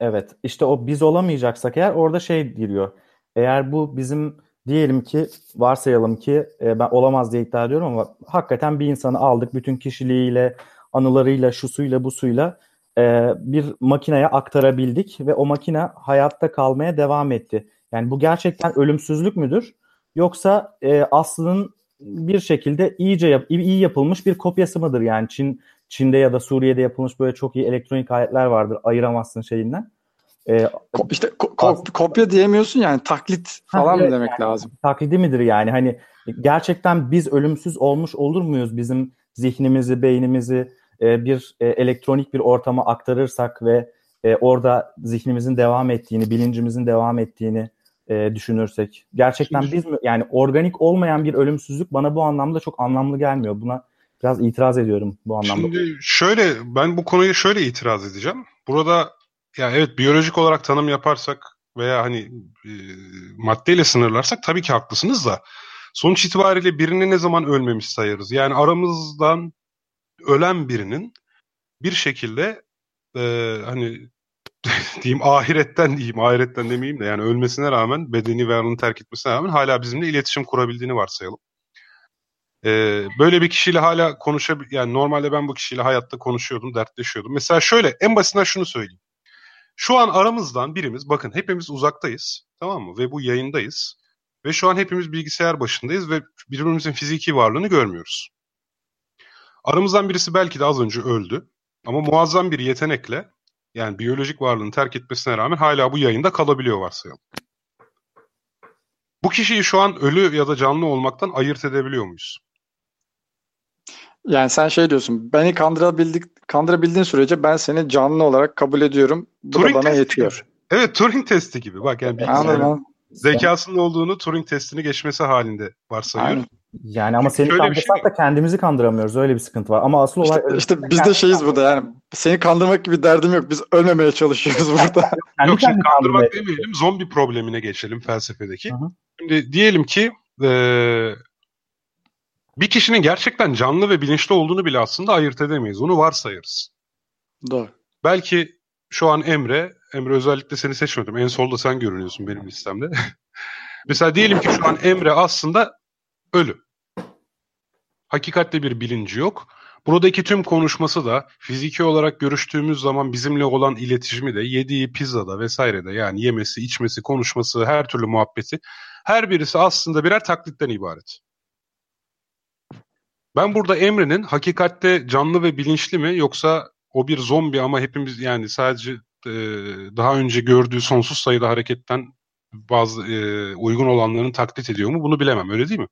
Evet işte o biz olamayacaksak eğer orada şey giriyor. Eğer bu bizim diyelim ki varsayalım ki e, ben olamaz diye iddia ediyorum ama hakikaten bir insanı aldık bütün kişiliğiyle, anılarıyla, şu suyla bu suyla e, bir makineye aktarabildik ve o makine hayatta kalmaya devam etti. Yani bu gerçekten ölümsüzlük müdür? Yoksa e, aslının bir şekilde iyice yap, iyi yapılmış bir kopyası mıdır? Yani Çin Çin'de ya da Suriye'de yapılmış böyle çok iyi elektronik aletler vardır. Ayıramazsın şeyinden.
Ee, işte ko- ko- kopya diyemiyorsun yani taklit falan ha, evet, mı demek
yani,
lazım?
Taklidi midir yani? Hani gerçekten biz ölümsüz olmuş olur muyuz? Bizim zihnimizi, beynimizi e, bir e, elektronik bir ortama aktarırsak ve e, orada zihnimizin devam ettiğini, bilincimizin devam ettiğini e, düşünürsek. Gerçekten biz mi yani organik olmayan bir ölümsüzlük bana bu anlamda çok anlamlı gelmiyor. Buna biraz itiraz ediyorum bu anlamda.
Şimdi şöyle ben bu konuyu şöyle itiraz edeceğim. Burada ya evet biyolojik olarak tanım yaparsak veya hani e, maddeyle sınırlarsak tabii ki haklısınız da sonuç itibariyle birini ne zaman ölmemiş sayarız? Yani aramızdan ölen birinin bir şekilde e, hani [laughs] diyeyim ahiretten diyeyim ahiretten demeyeyim de yani ölmesine rağmen bedeni varlığını terk etmesine rağmen hala bizimle iletişim kurabildiğini varsayalım. Ee, böyle bir kişiyle hala konuşabil yani normalde ben bu kişiyle hayatta konuşuyordum, dertleşiyordum. Mesela şöyle en basitinden şunu söyleyeyim. Şu an aramızdan birimiz bakın hepimiz uzaktayız tamam mı ve bu yayındayız ve şu an hepimiz bilgisayar başındayız ve birbirimizin fiziki varlığını görmüyoruz. Aramızdan birisi belki de az önce öldü ama muazzam bir yetenekle yani biyolojik varlığını terk etmesine rağmen hala bu yayında kalabiliyor varsayalım. Bu kişiyi şu an ölü ya da canlı olmaktan ayırt edebiliyor muyuz?
Yani sen şey diyorsun, beni kandırabildik, kandırabildiğin sürece ben seni canlı olarak kabul ediyorum. Bu Turing da bana yetiyor.
Gibi. Evet, Turing testi gibi. Bak yani bilgisayarın zekasının olduğunu Turing testini geçmesi halinde varsayıyor. Aynen.
Yani ama seni kandırsak şey... da kendimizi kandıramıyoruz. Öyle bir sıkıntı var. Ama asıl
olay... İşte, işte biz de şeyiz burada yani. Seni kandırmak gibi derdim yok. Biz ölmemeye çalışıyoruz burada.
Kendi yok şimdi kandırmak demeyelim. Zombi problemine geçelim felsefedeki. Hı-hı. Şimdi diyelim ki e, bir kişinin gerçekten canlı ve bilinçli olduğunu bile aslında ayırt edemeyiz. Onu varsayarız.
Doğru.
Belki şu an Emre, Emre özellikle seni seçmedim. En solda sen görünüyorsun benim listemde. [laughs] Mesela diyelim ki şu an Emre aslında ölü. Hakikatte bir bilinci yok. Buradaki tüm konuşması da fiziki olarak görüştüğümüz zaman bizimle olan iletişimi de yediği pizzada vesairede yani yemesi, içmesi, konuşması, her türlü muhabbeti her birisi aslında birer taklitten ibaret. Ben burada Emre'nin hakikatte canlı ve bilinçli mi yoksa o bir zombi ama hepimiz yani sadece e, daha önce gördüğü sonsuz sayıda hareketten bazı e, uygun olanlarını taklit ediyor mu bunu bilemem öyle değil mi?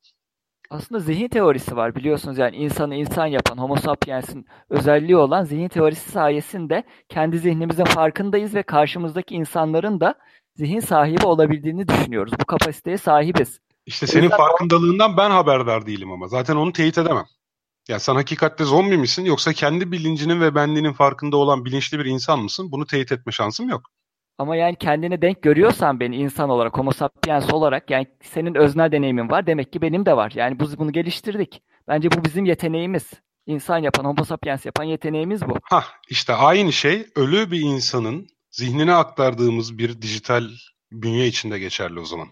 Aslında zihin teorisi var biliyorsunuz yani insanı insan yapan Homo sapiens'in özelliği olan zihin teorisi sayesinde kendi zihnimizin farkındayız ve karşımızdaki insanların da zihin sahibi olabildiğini düşünüyoruz. Bu kapasiteye sahibiz.
İşte senin farkındalığından ben haberdar değilim ama zaten onu teyit edemem. Ya sen hakikatte zombi misin yoksa kendi bilincinin ve benliğinin farkında olan bilinçli bir insan mısın? Bunu teyit etme şansım yok.
Ama yani kendine denk görüyorsan beni insan olarak, homo sapiens olarak yani senin öznel deneyimin var. Demek ki benim de var. Yani biz bunu geliştirdik. Bence bu bizim yeteneğimiz. İnsan yapan, homo sapiens yapan yeteneğimiz bu.
Ha işte aynı şey ölü bir insanın zihnine aktardığımız bir dijital bünye içinde geçerli o zaman.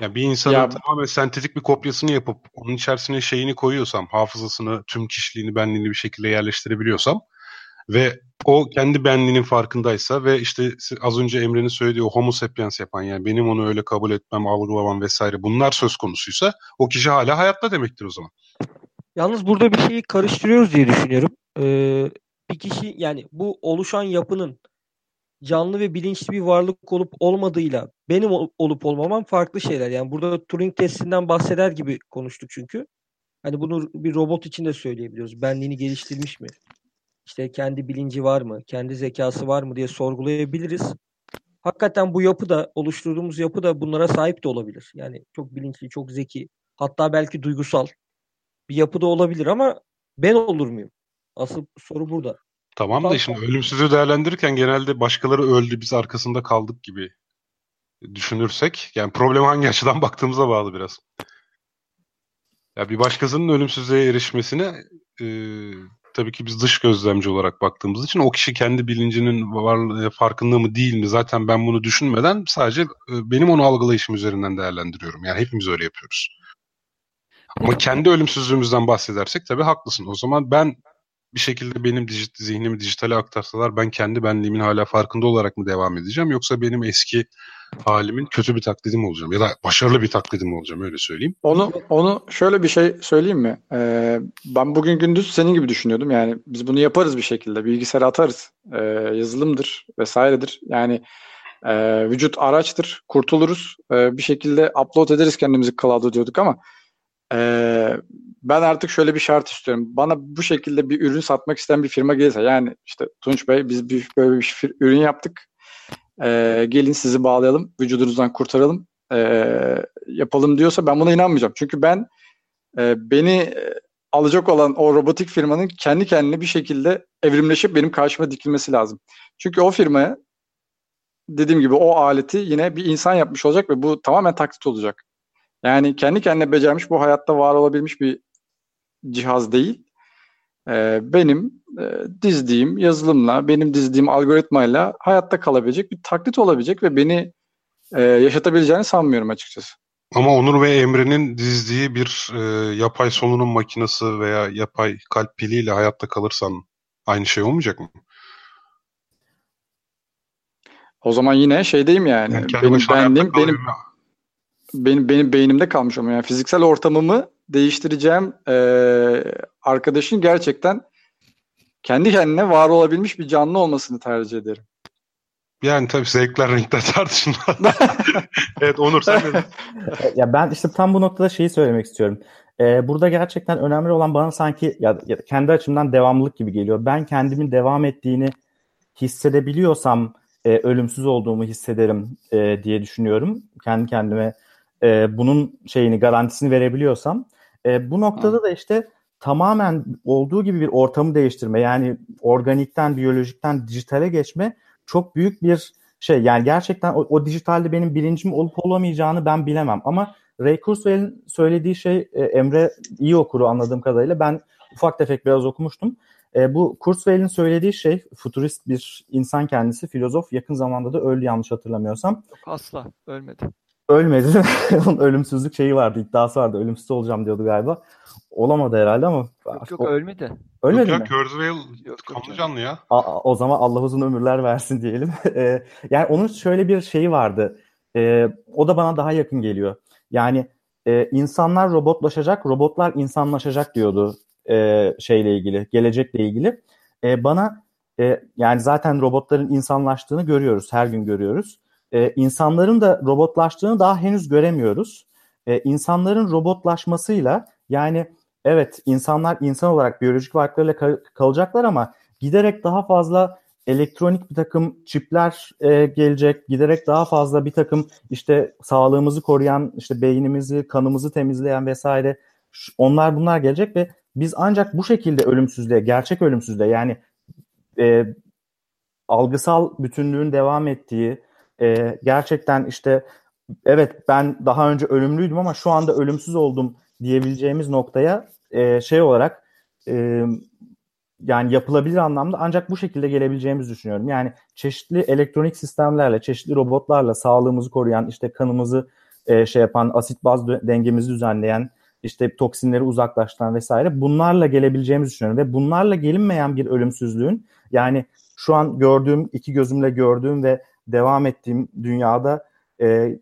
Yani bir insanın ya, tamamen sentetik bir kopyasını yapıp onun içerisine şeyini koyuyorsam, hafızasını, tüm kişiliğini, benliğini bir şekilde yerleştirebiliyorsam ve o kendi benliğinin farkındaysa ve işte az önce Emre'nin söylediği o homo sapiens yapan yani benim onu öyle kabul etmem, algılamam vesaire bunlar söz konusuysa o kişi hala hayatta demektir o zaman.
Yalnız burada bir şeyi karıştırıyoruz diye düşünüyorum. Ee, bir kişi yani bu oluşan yapının canlı ve bilinçli bir varlık olup olmadığıyla benim olup olmamam farklı şeyler. Yani burada Turing testinden bahseder gibi konuştuk çünkü. Hani bunu bir robot için de söyleyebiliyoruz. Benliğini geliştirmiş mi? İşte kendi bilinci var mı? Kendi zekası var mı diye sorgulayabiliriz. Hakikaten bu yapı da oluşturduğumuz yapı da bunlara sahip de olabilir. Yani çok bilinçli, çok zeki, hatta belki duygusal bir yapı da olabilir ama ben olur muyum? Asıl soru burada.
Tamam da şimdi ölümsüzlüğü değerlendirirken genelde başkaları öldü biz arkasında kaldık gibi düşünürsek yani problem hangi açıdan [laughs] baktığımıza bağlı biraz. Ya bir başkasının ölümsüzlüğe erişmesine e, tabii ki biz dış gözlemci olarak baktığımız için o kişi kendi bilincinin var farkında mı değil mi zaten ben bunu düşünmeden sadece e, benim onu algılayışım üzerinden değerlendiriyorum. Yani hepimiz öyle yapıyoruz. Ama kendi ölümsüzlüğümüzden bahsedersek tabii haklısın. O zaman ben bir şekilde benim dijit, zihnimi dijitale aktarsalar ben kendi benliğimin hala farkında olarak mı devam edeceğim yoksa benim eski halimin kötü bir taklidim olacağım ya da başarılı bir taklidim olacağım öyle söyleyeyim.
Onu onu şöyle bir şey söyleyeyim mi? Ee, ben bugün gündüz senin gibi düşünüyordum. Yani biz bunu yaparız bir şekilde. Bilgisayara atarız. Ee, yazılımdır vesairedir. Yani e, vücut araçtır. Kurtuluruz. Ee, bir şekilde upload ederiz kendimizi cloud'a diyorduk ama ee, ben artık şöyle bir şart istiyorum. Bana bu şekilde bir ürün satmak isteyen bir firma gelirse yani işte Tunç Bey biz bir, böyle bir ürün yaptık. Ee, gelin sizi bağlayalım, vücudunuzdan kurtaralım, ee, yapalım diyorsa ben buna inanmayacağım. Çünkü ben e, beni alacak olan o robotik firmanın kendi kendine bir şekilde evrimleşip benim karşıma dikilmesi lazım. Çünkü o firmaya dediğim gibi o aleti yine bir insan yapmış olacak ve bu tamamen taklit olacak. Yani kendi kendine becermiş bu hayatta var olabilmiş bir cihaz değil. Ee, benim e, dizdiğim yazılımla, benim dizdiğim algoritmayla hayatta kalabilecek bir taklit olabilecek ve beni e, yaşatabileceğini sanmıyorum açıkçası.
Ama Onur ve Emre'nin dizdiği bir e, yapay solunum makinesi veya yapay kalp piliyle hayatta kalırsan aynı şey olmayacak mı?
O zaman yine şeydeyim yani. yani benim benliğim, benim, benim benim beynimde kalmış ama yani fiziksel ortamımı değiştireceğim e, arkadaşın gerçekten kendi kendine var olabilmiş bir canlı olmasını tercih ederim.
Yani tabii zevkler renkler tartışılmaz. [laughs] evet Onur sen de. [laughs]
ya ben işte tam bu noktada şeyi söylemek istiyorum. Ee, burada gerçekten önemli olan bana sanki ya, ya kendi açımdan devamlılık gibi geliyor. Ben kendimin devam ettiğini hissedebiliyorsam e, ölümsüz olduğumu hissederim e, diye düşünüyorum. Kendi kendime e, bunun şeyini garantisini verebiliyorsam e, bu noktada da işte tamamen olduğu gibi bir ortamı değiştirme yani organikten biyolojikten dijitale geçme çok büyük bir şey. Yani gerçekten o, o dijitalde benim bilincim olup olamayacağını ben bilemem. Ama Ray Kurzweil'in söylediği şey e, Emre iyi okuru anladığım kadarıyla. Ben ufak tefek biraz okumuştum. E, bu Kurzweil'in söylediği şey futurist bir insan kendisi filozof yakın zamanda da öldü yanlış hatırlamıyorsam.
Yok asla. Ölmedi
ölmedi. [laughs] Onun ölümsüzlük şeyi vardı, iddiası vardı. Ölümsüz olacağım diyordu galiba. Olamadı herhalde ama.
Yok yok o... ölmedi.
Ölmedi yok, mi? Kurzweil kanlı canlı ya.
A, o zaman Allah uzun ömürler versin diyelim. [laughs] E, yani onun şöyle bir şeyi vardı. E, o da bana daha yakın geliyor. Yani e, insanlar robotlaşacak, robotlar insanlaşacak diyordu e, şeyle ilgili, gelecekle ilgili. E, bana e, yani zaten robotların insanlaştığını görüyoruz, her gün görüyoruz e, insanların da robotlaştığını daha henüz göremiyoruz. E, insanların robotlaşmasıyla yani evet insanlar insan olarak biyolojik varlıklarıyla kal- kalacaklar ama giderek daha fazla elektronik bir takım çipler e, gelecek. Giderek daha fazla bir takım işte sağlığımızı koruyan, işte beynimizi, kanımızı temizleyen vesaire onlar bunlar gelecek ve biz ancak bu şekilde ölümsüzlüğe, gerçek ölümsüzlüğe yani e, algısal bütünlüğün devam ettiği, e, gerçekten işte evet ben daha önce ölümlüydüm ama şu anda ölümsüz oldum diyebileceğimiz noktaya e, şey olarak e, yani yapılabilir anlamda ancak bu şekilde gelebileceğimizi düşünüyorum. Yani çeşitli elektronik sistemlerle, çeşitli robotlarla sağlığımızı koruyan, işte kanımızı e, şey yapan, asit baz dengemizi düzenleyen, işte toksinleri uzaklaştıran vesaire bunlarla gelebileceğimizi düşünüyorum. Ve bunlarla gelinmeyen bir ölümsüzlüğün yani şu an gördüğüm, iki gözümle gördüğüm ve devam ettiğim dünyada e,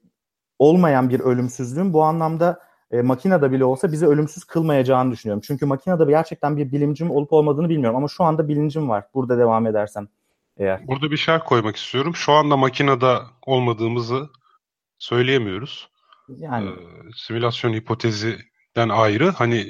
olmayan bir ölümsüzlüğün bu anlamda e, makinede bile olsa bizi ölümsüz kılmayacağını düşünüyorum. Çünkü makinede gerçekten bir bilimcim olup olmadığını bilmiyorum ama şu anda bilincim var burada devam edersem eğer.
Burada bir şart koymak istiyorum. Şu anda makinede olmadığımızı söyleyemiyoruz. Yani ee, simülasyon hipotezinden ayrı hani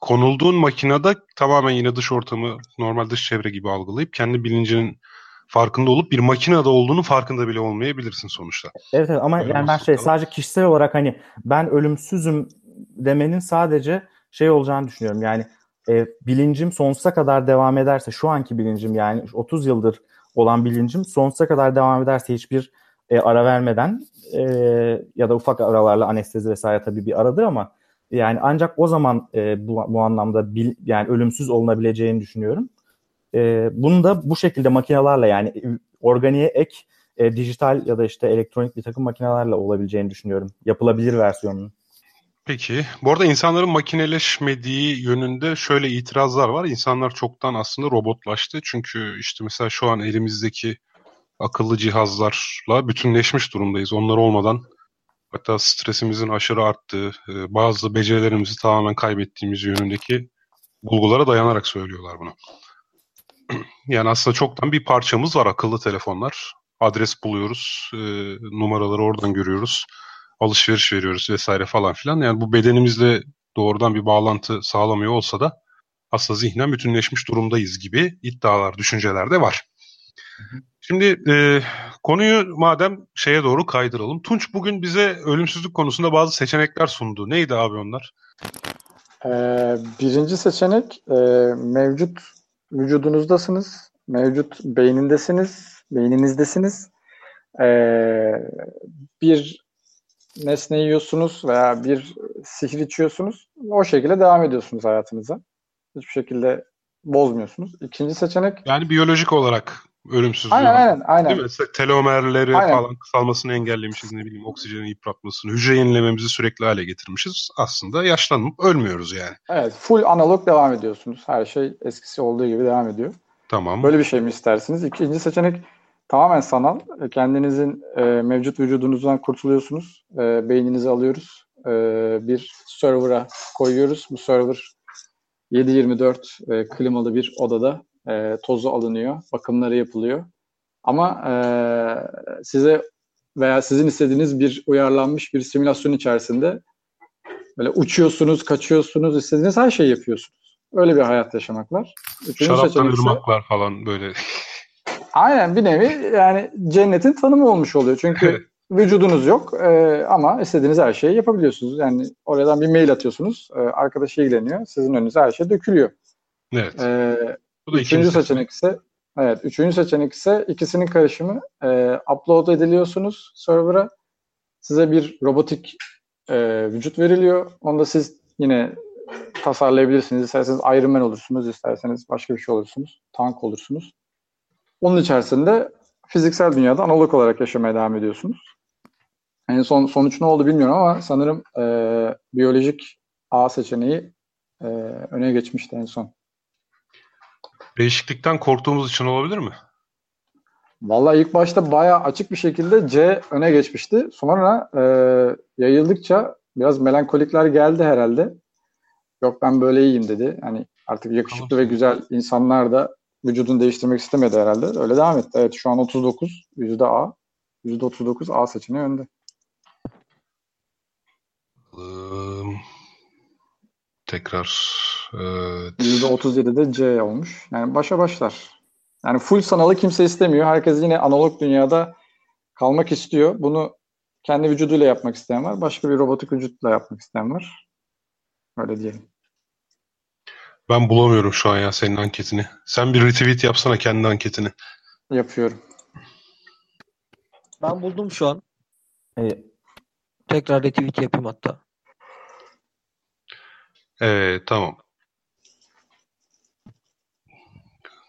konulduğun makinede tamamen yine dış ortamı normal dış çevre gibi algılayıp kendi bilincinin farkında olup bir makinede olduğunu farkında bile olmayabilirsin sonuçta.
Evet, evet ama Öyle yani ben şey sadece kişisel olarak hani ben ölümsüzüm demenin sadece şey olacağını düşünüyorum. Yani e, bilincim sonsuza kadar devam ederse şu anki bilincim yani 30 yıldır olan bilincim sonsuza kadar devam ederse hiçbir e, ara vermeden e, ya da ufak aralarla anestezi vesaire tabii bir aradır ama yani ancak o zaman e, bu, bu anlamda bil, yani ölümsüz olunabileceğini düşünüyorum. E, bunu da bu şekilde makinelerle yani organiğe ek e, dijital ya da işte elektronik bir takım makinelerle olabileceğini düşünüyorum. Yapılabilir versiyonunun.
Peki. Bu arada insanların makineleşmediği yönünde şöyle itirazlar var. İnsanlar çoktan aslında robotlaştı. Çünkü işte mesela şu an elimizdeki akıllı cihazlarla bütünleşmiş durumdayız. Onlar olmadan hatta stresimizin aşırı arttığı, e, bazı becerilerimizi tamamen kaybettiğimiz yönündeki bulgulara dayanarak söylüyorlar bunu. [clears throat] Yani aslında çoktan bir parçamız var akıllı telefonlar. Adres buluyoruz, e, numaraları oradan görüyoruz, alışveriş veriyoruz vesaire falan filan. Yani bu bedenimizle doğrudan bir bağlantı sağlamıyor olsa da aslında zihnen bütünleşmiş durumdayız gibi iddialar, düşünceler de var. Şimdi e, konuyu madem şeye doğru kaydıralım. Tunç bugün bize ölümsüzlük konusunda bazı seçenekler sundu. Neydi abi onlar?
Ee, birinci seçenek e, mevcut vücudunuzdasınız, mevcut beynindesiniz, beyninizdesiniz. Ee, bir nesne yiyorsunuz veya bir sihir içiyorsunuz. O şekilde devam ediyorsunuz hayatınıza. Hiçbir şekilde bozmuyorsunuz. İkinci seçenek...
Yani biyolojik olarak ölümsüzlüğü.
Aynen aynen. aynen.
Değil mi? Telomerleri aynen. falan kısalmasını engellemişiz ne bileyim oksijeni yıpratmasını, hücre yenilememizi sürekli hale getirmişiz. Aslında yaşlanıp ölmüyoruz yani.
Evet full analog devam ediyorsunuz. Her şey eskisi olduğu gibi devam ediyor.
Tamam.
Böyle bir şey mi istersiniz? İkinci seçenek tamamen sanal. Kendinizin e, mevcut vücudunuzdan kurtuluyorsunuz. E, beyninizi alıyoruz. E, bir server'a koyuyoruz. Bu server 7-24 e, klimalı bir odada e, tozu alınıyor, bakımları yapılıyor. Ama e, size veya sizin istediğiniz bir uyarlanmış bir simülasyon içerisinde böyle uçuyorsunuz, kaçıyorsunuz, istediğiniz her şeyi yapıyorsunuz. Öyle bir hayat yaşamak var.
Üçüncü Şaraptan ırmaklar falan böyle. [laughs]
Aynen bir nevi yani cennetin tanımı olmuş oluyor. Çünkü vücudunuz yok e, ama istediğiniz her şeyi yapabiliyorsunuz. Yani oradan bir mail atıyorsunuz, e, arkadaş ilgileniyor, sizin önünüze her şey dökülüyor.
Evet.
E, bu da üçüncü seçenek ise evet üçüncü seçenek ise ikisinin karışımı e, upload ediliyorsunuz server'a. Size bir robotik e, vücut veriliyor. Onda siz yine tasarlayabilirsiniz. İsterseniz Iron Man olursunuz, isterseniz başka bir şey olursunuz. Tank olursunuz. Onun içerisinde fiziksel dünyada analog olarak yaşamaya devam ediyorsunuz. En son sonuç ne oldu bilmiyorum ama sanırım e, biyolojik A seçeneği e, öne geçmişti en son.
Değişiklikten korktuğumuz için olabilir mi?
Vallahi ilk başta bayağı açık bir şekilde C öne geçmişti. Sonra e, yayıldıkça biraz melankolikler geldi herhalde. Yok ben böyle iyiyim dedi. Hani artık yakışıklı tamam. ve güzel insanlar da vücudunu değiştirmek istemedi herhalde. Öyle devam etti. Evet şu an 39 yüzde A. Yüzde 39 A seçeneği önde.
Tekrar
evet. %37'de C olmuş. Yani başa başlar. Yani full sanalı kimse istemiyor. Herkes yine analog dünyada kalmak istiyor. Bunu kendi vücuduyla yapmak isteyen var. Başka bir robotik vücutla yapmak isteyen var. Öyle diyelim.
Ben bulamıyorum şu an ya senin anketini. Sen bir retweet yapsana kendi anketini.
Yapıyorum.
Ben buldum şu an. Evet. Tekrar retweet yapayım hatta.
Evet tamam.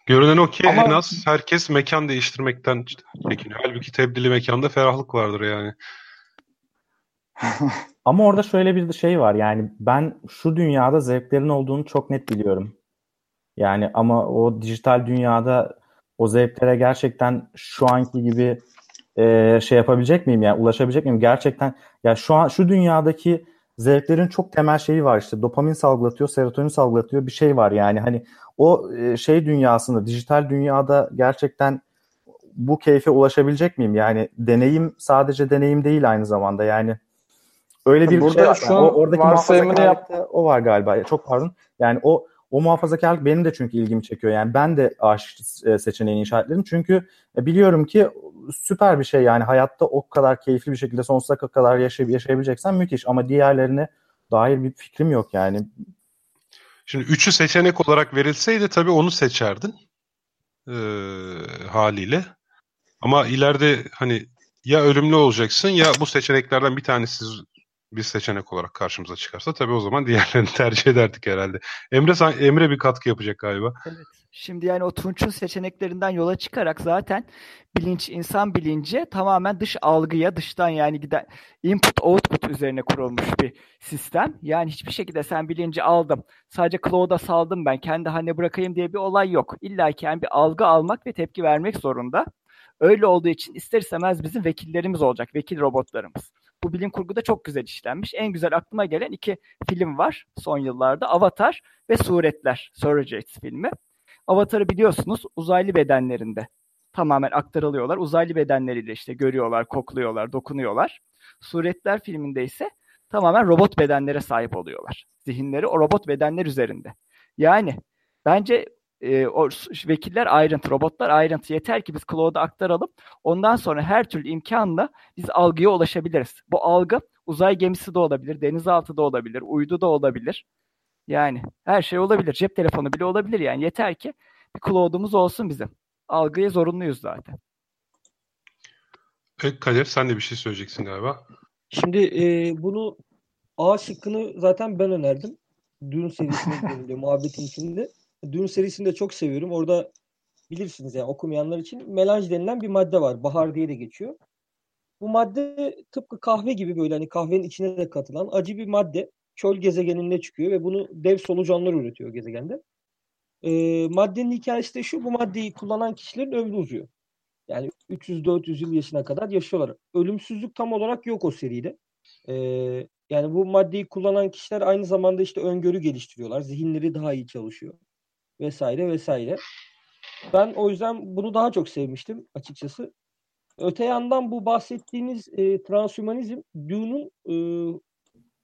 Görünen o ki Ama... en az herkes mekan değiştirmekten çekiniyor. Halbuki tebdili mekanda ferahlık vardır yani. [laughs]
Ama orada şöyle bir şey var yani ben şu dünyada zevklerin olduğunu çok net biliyorum. Yani ama o dijital dünyada o zevklere gerçekten şu anki gibi e, şey yapabilecek miyim yani ulaşabilecek miyim? Gerçekten ya şu an şu dünyadaki zevklerin çok temel şeyi var işte dopamin salgılatıyor, serotonin salgılatıyor bir şey var yani hani o e, şey dünyasında dijital dünyada gerçekten bu keyfe ulaşabilecek miyim? Yani deneyim sadece deneyim değil aynı zamanda yani öyle bir
Burada
şey
var. o, oradaki muhafazakarlıkta
o var galiba. Çok pardon. Yani o o muhafazakarlık benim de çünkü ilgimi çekiyor. Yani ben de aşk e, seçeneğini işaretledim. Çünkü e, biliyorum ki süper bir şey yani hayatta o kadar keyifli bir şekilde sonsuza kadar yaşay yaşayabileceksen müthiş ama diğerlerine dair bir fikrim yok yani.
Şimdi üçü seçenek olarak verilseydi tabii onu seçerdin e, haliyle. Ama ileride hani ya ölümlü olacaksın ya bu seçeneklerden bir tanesi bir seçenek olarak karşımıza çıkarsa tabii o zaman [laughs] diğerlerini tercih ederdik herhalde. Emre Emre bir katkı yapacak galiba.
Evet. Şimdi yani o Tunç'un seçeneklerinden yola çıkarak zaten bilinç, insan bilinci tamamen dış algıya, dıştan yani giden input output üzerine kurulmuş bir sistem. Yani hiçbir şekilde sen bilinci aldım, sadece cloud'a saldım ben, kendi haline bırakayım diye bir olay yok. İlla ki yani bir algı almak ve tepki vermek zorunda. Öyle olduğu için ister istemez bizim vekillerimiz olacak, vekil robotlarımız. Bu bilim kurguda çok güzel işlenmiş. En güzel aklıma gelen iki film var son yıllarda. Avatar ve Suretler, Surrogates filmi. Avatar'ı biliyorsunuz uzaylı bedenlerinde tamamen aktarılıyorlar. Uzaylı bedenleriyle işte görüyorlar, kokluyorlar, dokunuyorlar. Suretler filminde ise tamamen robot bedenlere sahip oluyorlar. Zihinleri o robot bedenler üzerinde. Yani bence e, o vekiller ayrıntı, robotlar ayrıntı. Yeter ki biz cloud'a aktaralım. Ondan sonra her türlü imkanla biz algıya ulaşabiliriz. Bu algı uzay gemisi de olabilir, denizaltı da olabilir, uydu da olabilir. Yani her şey olabilir. Cep telefonu bile olabilir yani. Yeter ki bir cloud'umuz olsun bizim. Algıya zorunluyuz zaten.
Evet Kadir sen de bir şey söyleyeceksin galiba.
Şimdi e, bunu A şıkkını zaten ben önerdim. Dün serisinde muhabbetin içinde. Dün serisini de çok seviyorum. Orada bilirsiniz yani okumayanlar için melanj denilen bir madde var. Bahar diye de geçiyor. Bu madde tıpkı kahve gibi böyle hani kahvenin içine de katılan acı bir madde. Çöl gezegeninde çıkıyor ve bunu dev solucanlar üretiyor gezegende. E, maddenin hikayesi de şu. Bu maddeyi kullanan kişilerin ömrü uzuyor. Yani 300-400 yıl yaşına kadar yaşıyorlar. Ölümsüzlük tam olarak yok o seride. E, yani bu maddeyi kullanan kişiler aynı zamanda işte öngörü geliştiriyorlar. Zihinleri daha iyi çalışıyor vesaire vesaire. Ben o yüzden bunu daha çok sevmiştim açıkçası. Öte yandan bu bahsettiğiniz e, transhümanizm Dune'un e,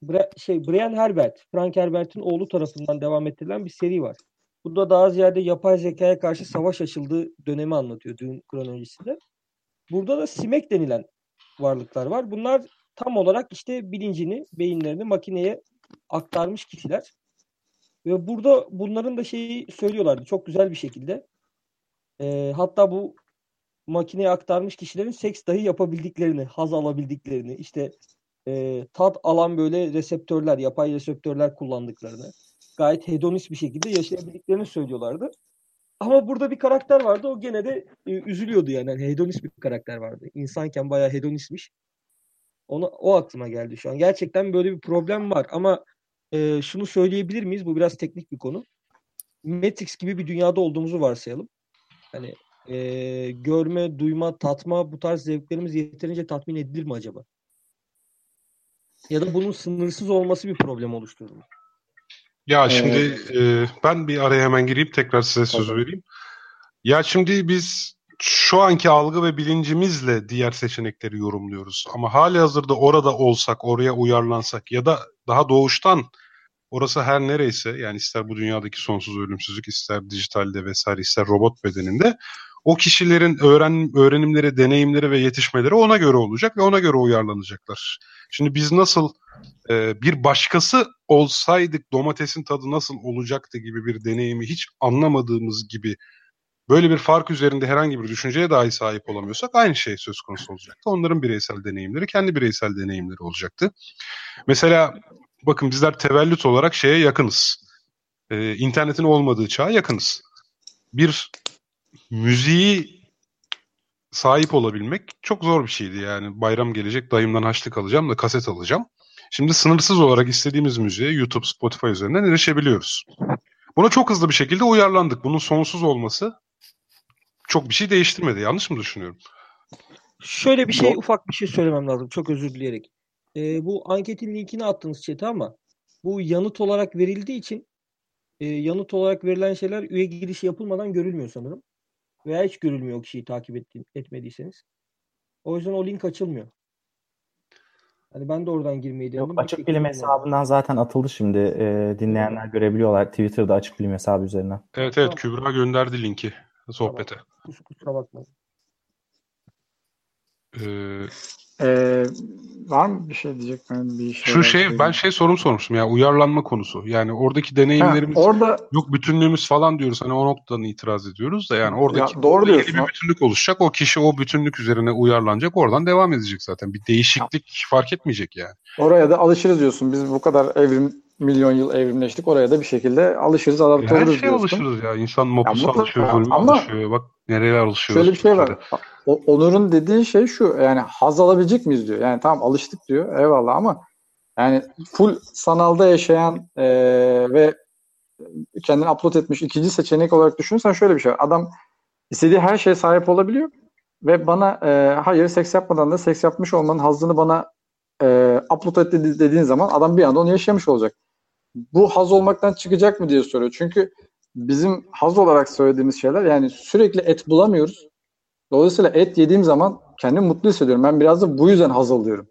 Bra şey Brian Herbert, Frank Herbert'in oğlu tarafından devam ettirilen bir seri var. Bu da daha ziyade yapay zekaya karşı savaş açıldığı dönemi anlatıyor Dune kronolojisinde. Burada da simek denilen varlıklar var. Bunlar tam olarak işte bilincini, beyinlerini makineye aktarmış kişiler. Ve burada bunların da şeyi söylüyorlardı çok güzel bir şekilde. E, hatta bu makineye aktarmış kişilerin seks dahi yapabildiklerini, haz alabildiklerini, işte e, tat alan böyle reseptörler, yapay reseptörler kullandıklarını, gayet hedonist bir şekilde yaşayabildiklerini söylüyorlardı. Ama burada bir karakter vardı. O gene de e, üzülüyordu yani. yani. Hedonist bir karakter vardı. İnsanken bayağı hedonistmiş. Onu, o aklıma geldi şu an. Gerçekten böyle bir problem var. Ama e, şunu söyleyebilir miyiz? Bu biraz teknik bir konu. Matrix gibi bir dünyada olduğumuzu varsayalım. Hani e, görme, duyma, tatma bu tarz zevklerimiz yeterince tatmin edilir mi acaba? Ya da bunun sınırsız olması bir problem oluşturur mu?
Ya şimdi ee, e, ben bir araya hemen gireyim tekrar size sözü vereyim. Ya şimdi biz şu anki algı ve bilincimizle diğer seçenekleri yorumluyoruz. Ama hali hazırda orada olsak, oraya uyarlansak ya da daha doğuştan orası her nereyse yani ister bu dünyadaki sonsuz ölümsüzlük, ister dijitalde vesaire, ister robot bedeninde o kişilerin öğren, öğrenimleri, deneyimleri ve yetişmeleri ona göre olacak ve ona göre uyarlanacaklar. Şimdi biz nasıl e, bir başkası olsaydık domatesin tadı nasıl olacaktı gibi bir deneyimi hiç anlamadığımız gibi böyle bir fark üzerinde herhangi bir düşünceye dahi sahip olamıyorsak aynı şey söz konusu olacaktı. Onların bireysel deneyimleri kendi bireysel deneyimleri olacaktı. Mesela bakın bizler tevellüt olarak şeye yakınız. Ee, internetin olmadığı çağa yakınız. Bir müziği sahip olabilmek çok zor bir şeydi yani. Bayram gelecek dayımdan haçlık alacağım da kaset alacağım. Şimdi sınırsız olarak istediğimiz müziğe YouTube, Spotify üzerinden erişebiliyoruz. Buna çok hızlı bir şekilde uyarlandık. Bunun sonsuz olması çok bir şey değiştirmedi. Yanlış mı düşünüyorum?
Şöyle bir şey, ufak bir şey söylemem lazım. Çok özür dileyerek. Ee, bu anketin linkini attınız chat'e ama bu yanıt olarak verildiği için e, yanıt olarak verilen şeyler üye girişi yapılmadan görülmüyor sanırım. Veya hiç görülmüyor o kişiyi takip ettiğin, etmediyseniz. O yüzden o link açılmıyor. Hani ben de oradan girmeyi denedim.
Yok, açık bilim hesabından zaten atıldı şimdi. E, dinleyenler görebiliyorlar. Twitter'da açık bilim hesabı üzerinden.
Evet evet Kübra gönderdi linki sohbete.
Tamam. Kusura bakmayın.
Ee,
Ee, var mı bir şey diyecek ben bir şey.
Şu şey ben şey sorum sormuştum ya uyarlanma konusu. Yani oradaki deneyimlerimiz
ha, orada
yok bütünlüğümüz falan diyoruz. Hani o noktadan itiraz ediyoruz da yani oradaki
ya, doğru
yeni bir bütünlük oluşacak. O kişi o bütünlük üzerine uyarlanacak. Oradan devam edecek zaten. Bir değişiklik ya. fark etmeyecek yani.
Oraya da alışırız diyorsun. Biz bu kadar evrim milyon yıl evrimleştik. Oraya da bir şekilde alışırız, adapte oluruz
Her şey alışırız ya. İnsan mopusu
ya,
alışıyor, zulmü alışıyor. Bak nereye alışıyoruz.
Şöyle bir şey var. O, Onur'un dediği şey şu. Yani haz alabilecek miyiz diyor. Yani tamam alıştık diyor. Eyvallah ama yani full sanalda yaşayan e, ve kendini upload etmiş ikinci seçenek olarak düşünürsen şöyle bir şey var. Adam istediği her şeye sahip olabiliyor ve bana e, hayır seks yapmadan da seks yapmış olmanın hazzını bana e, upload et dediğin zaman adam bir anda onu yaşamış olacak. Bu haz olmaktan çıkacak mı diye soruyor. Çünkü bizim haz olarak söylediğimiz şeyler yani sürekli et bulamıyoruz. Dolayısıyla et yediğim zaman kendimi mutlu hissediyorum. Ben biraz da bu yüzden haz alıyorum.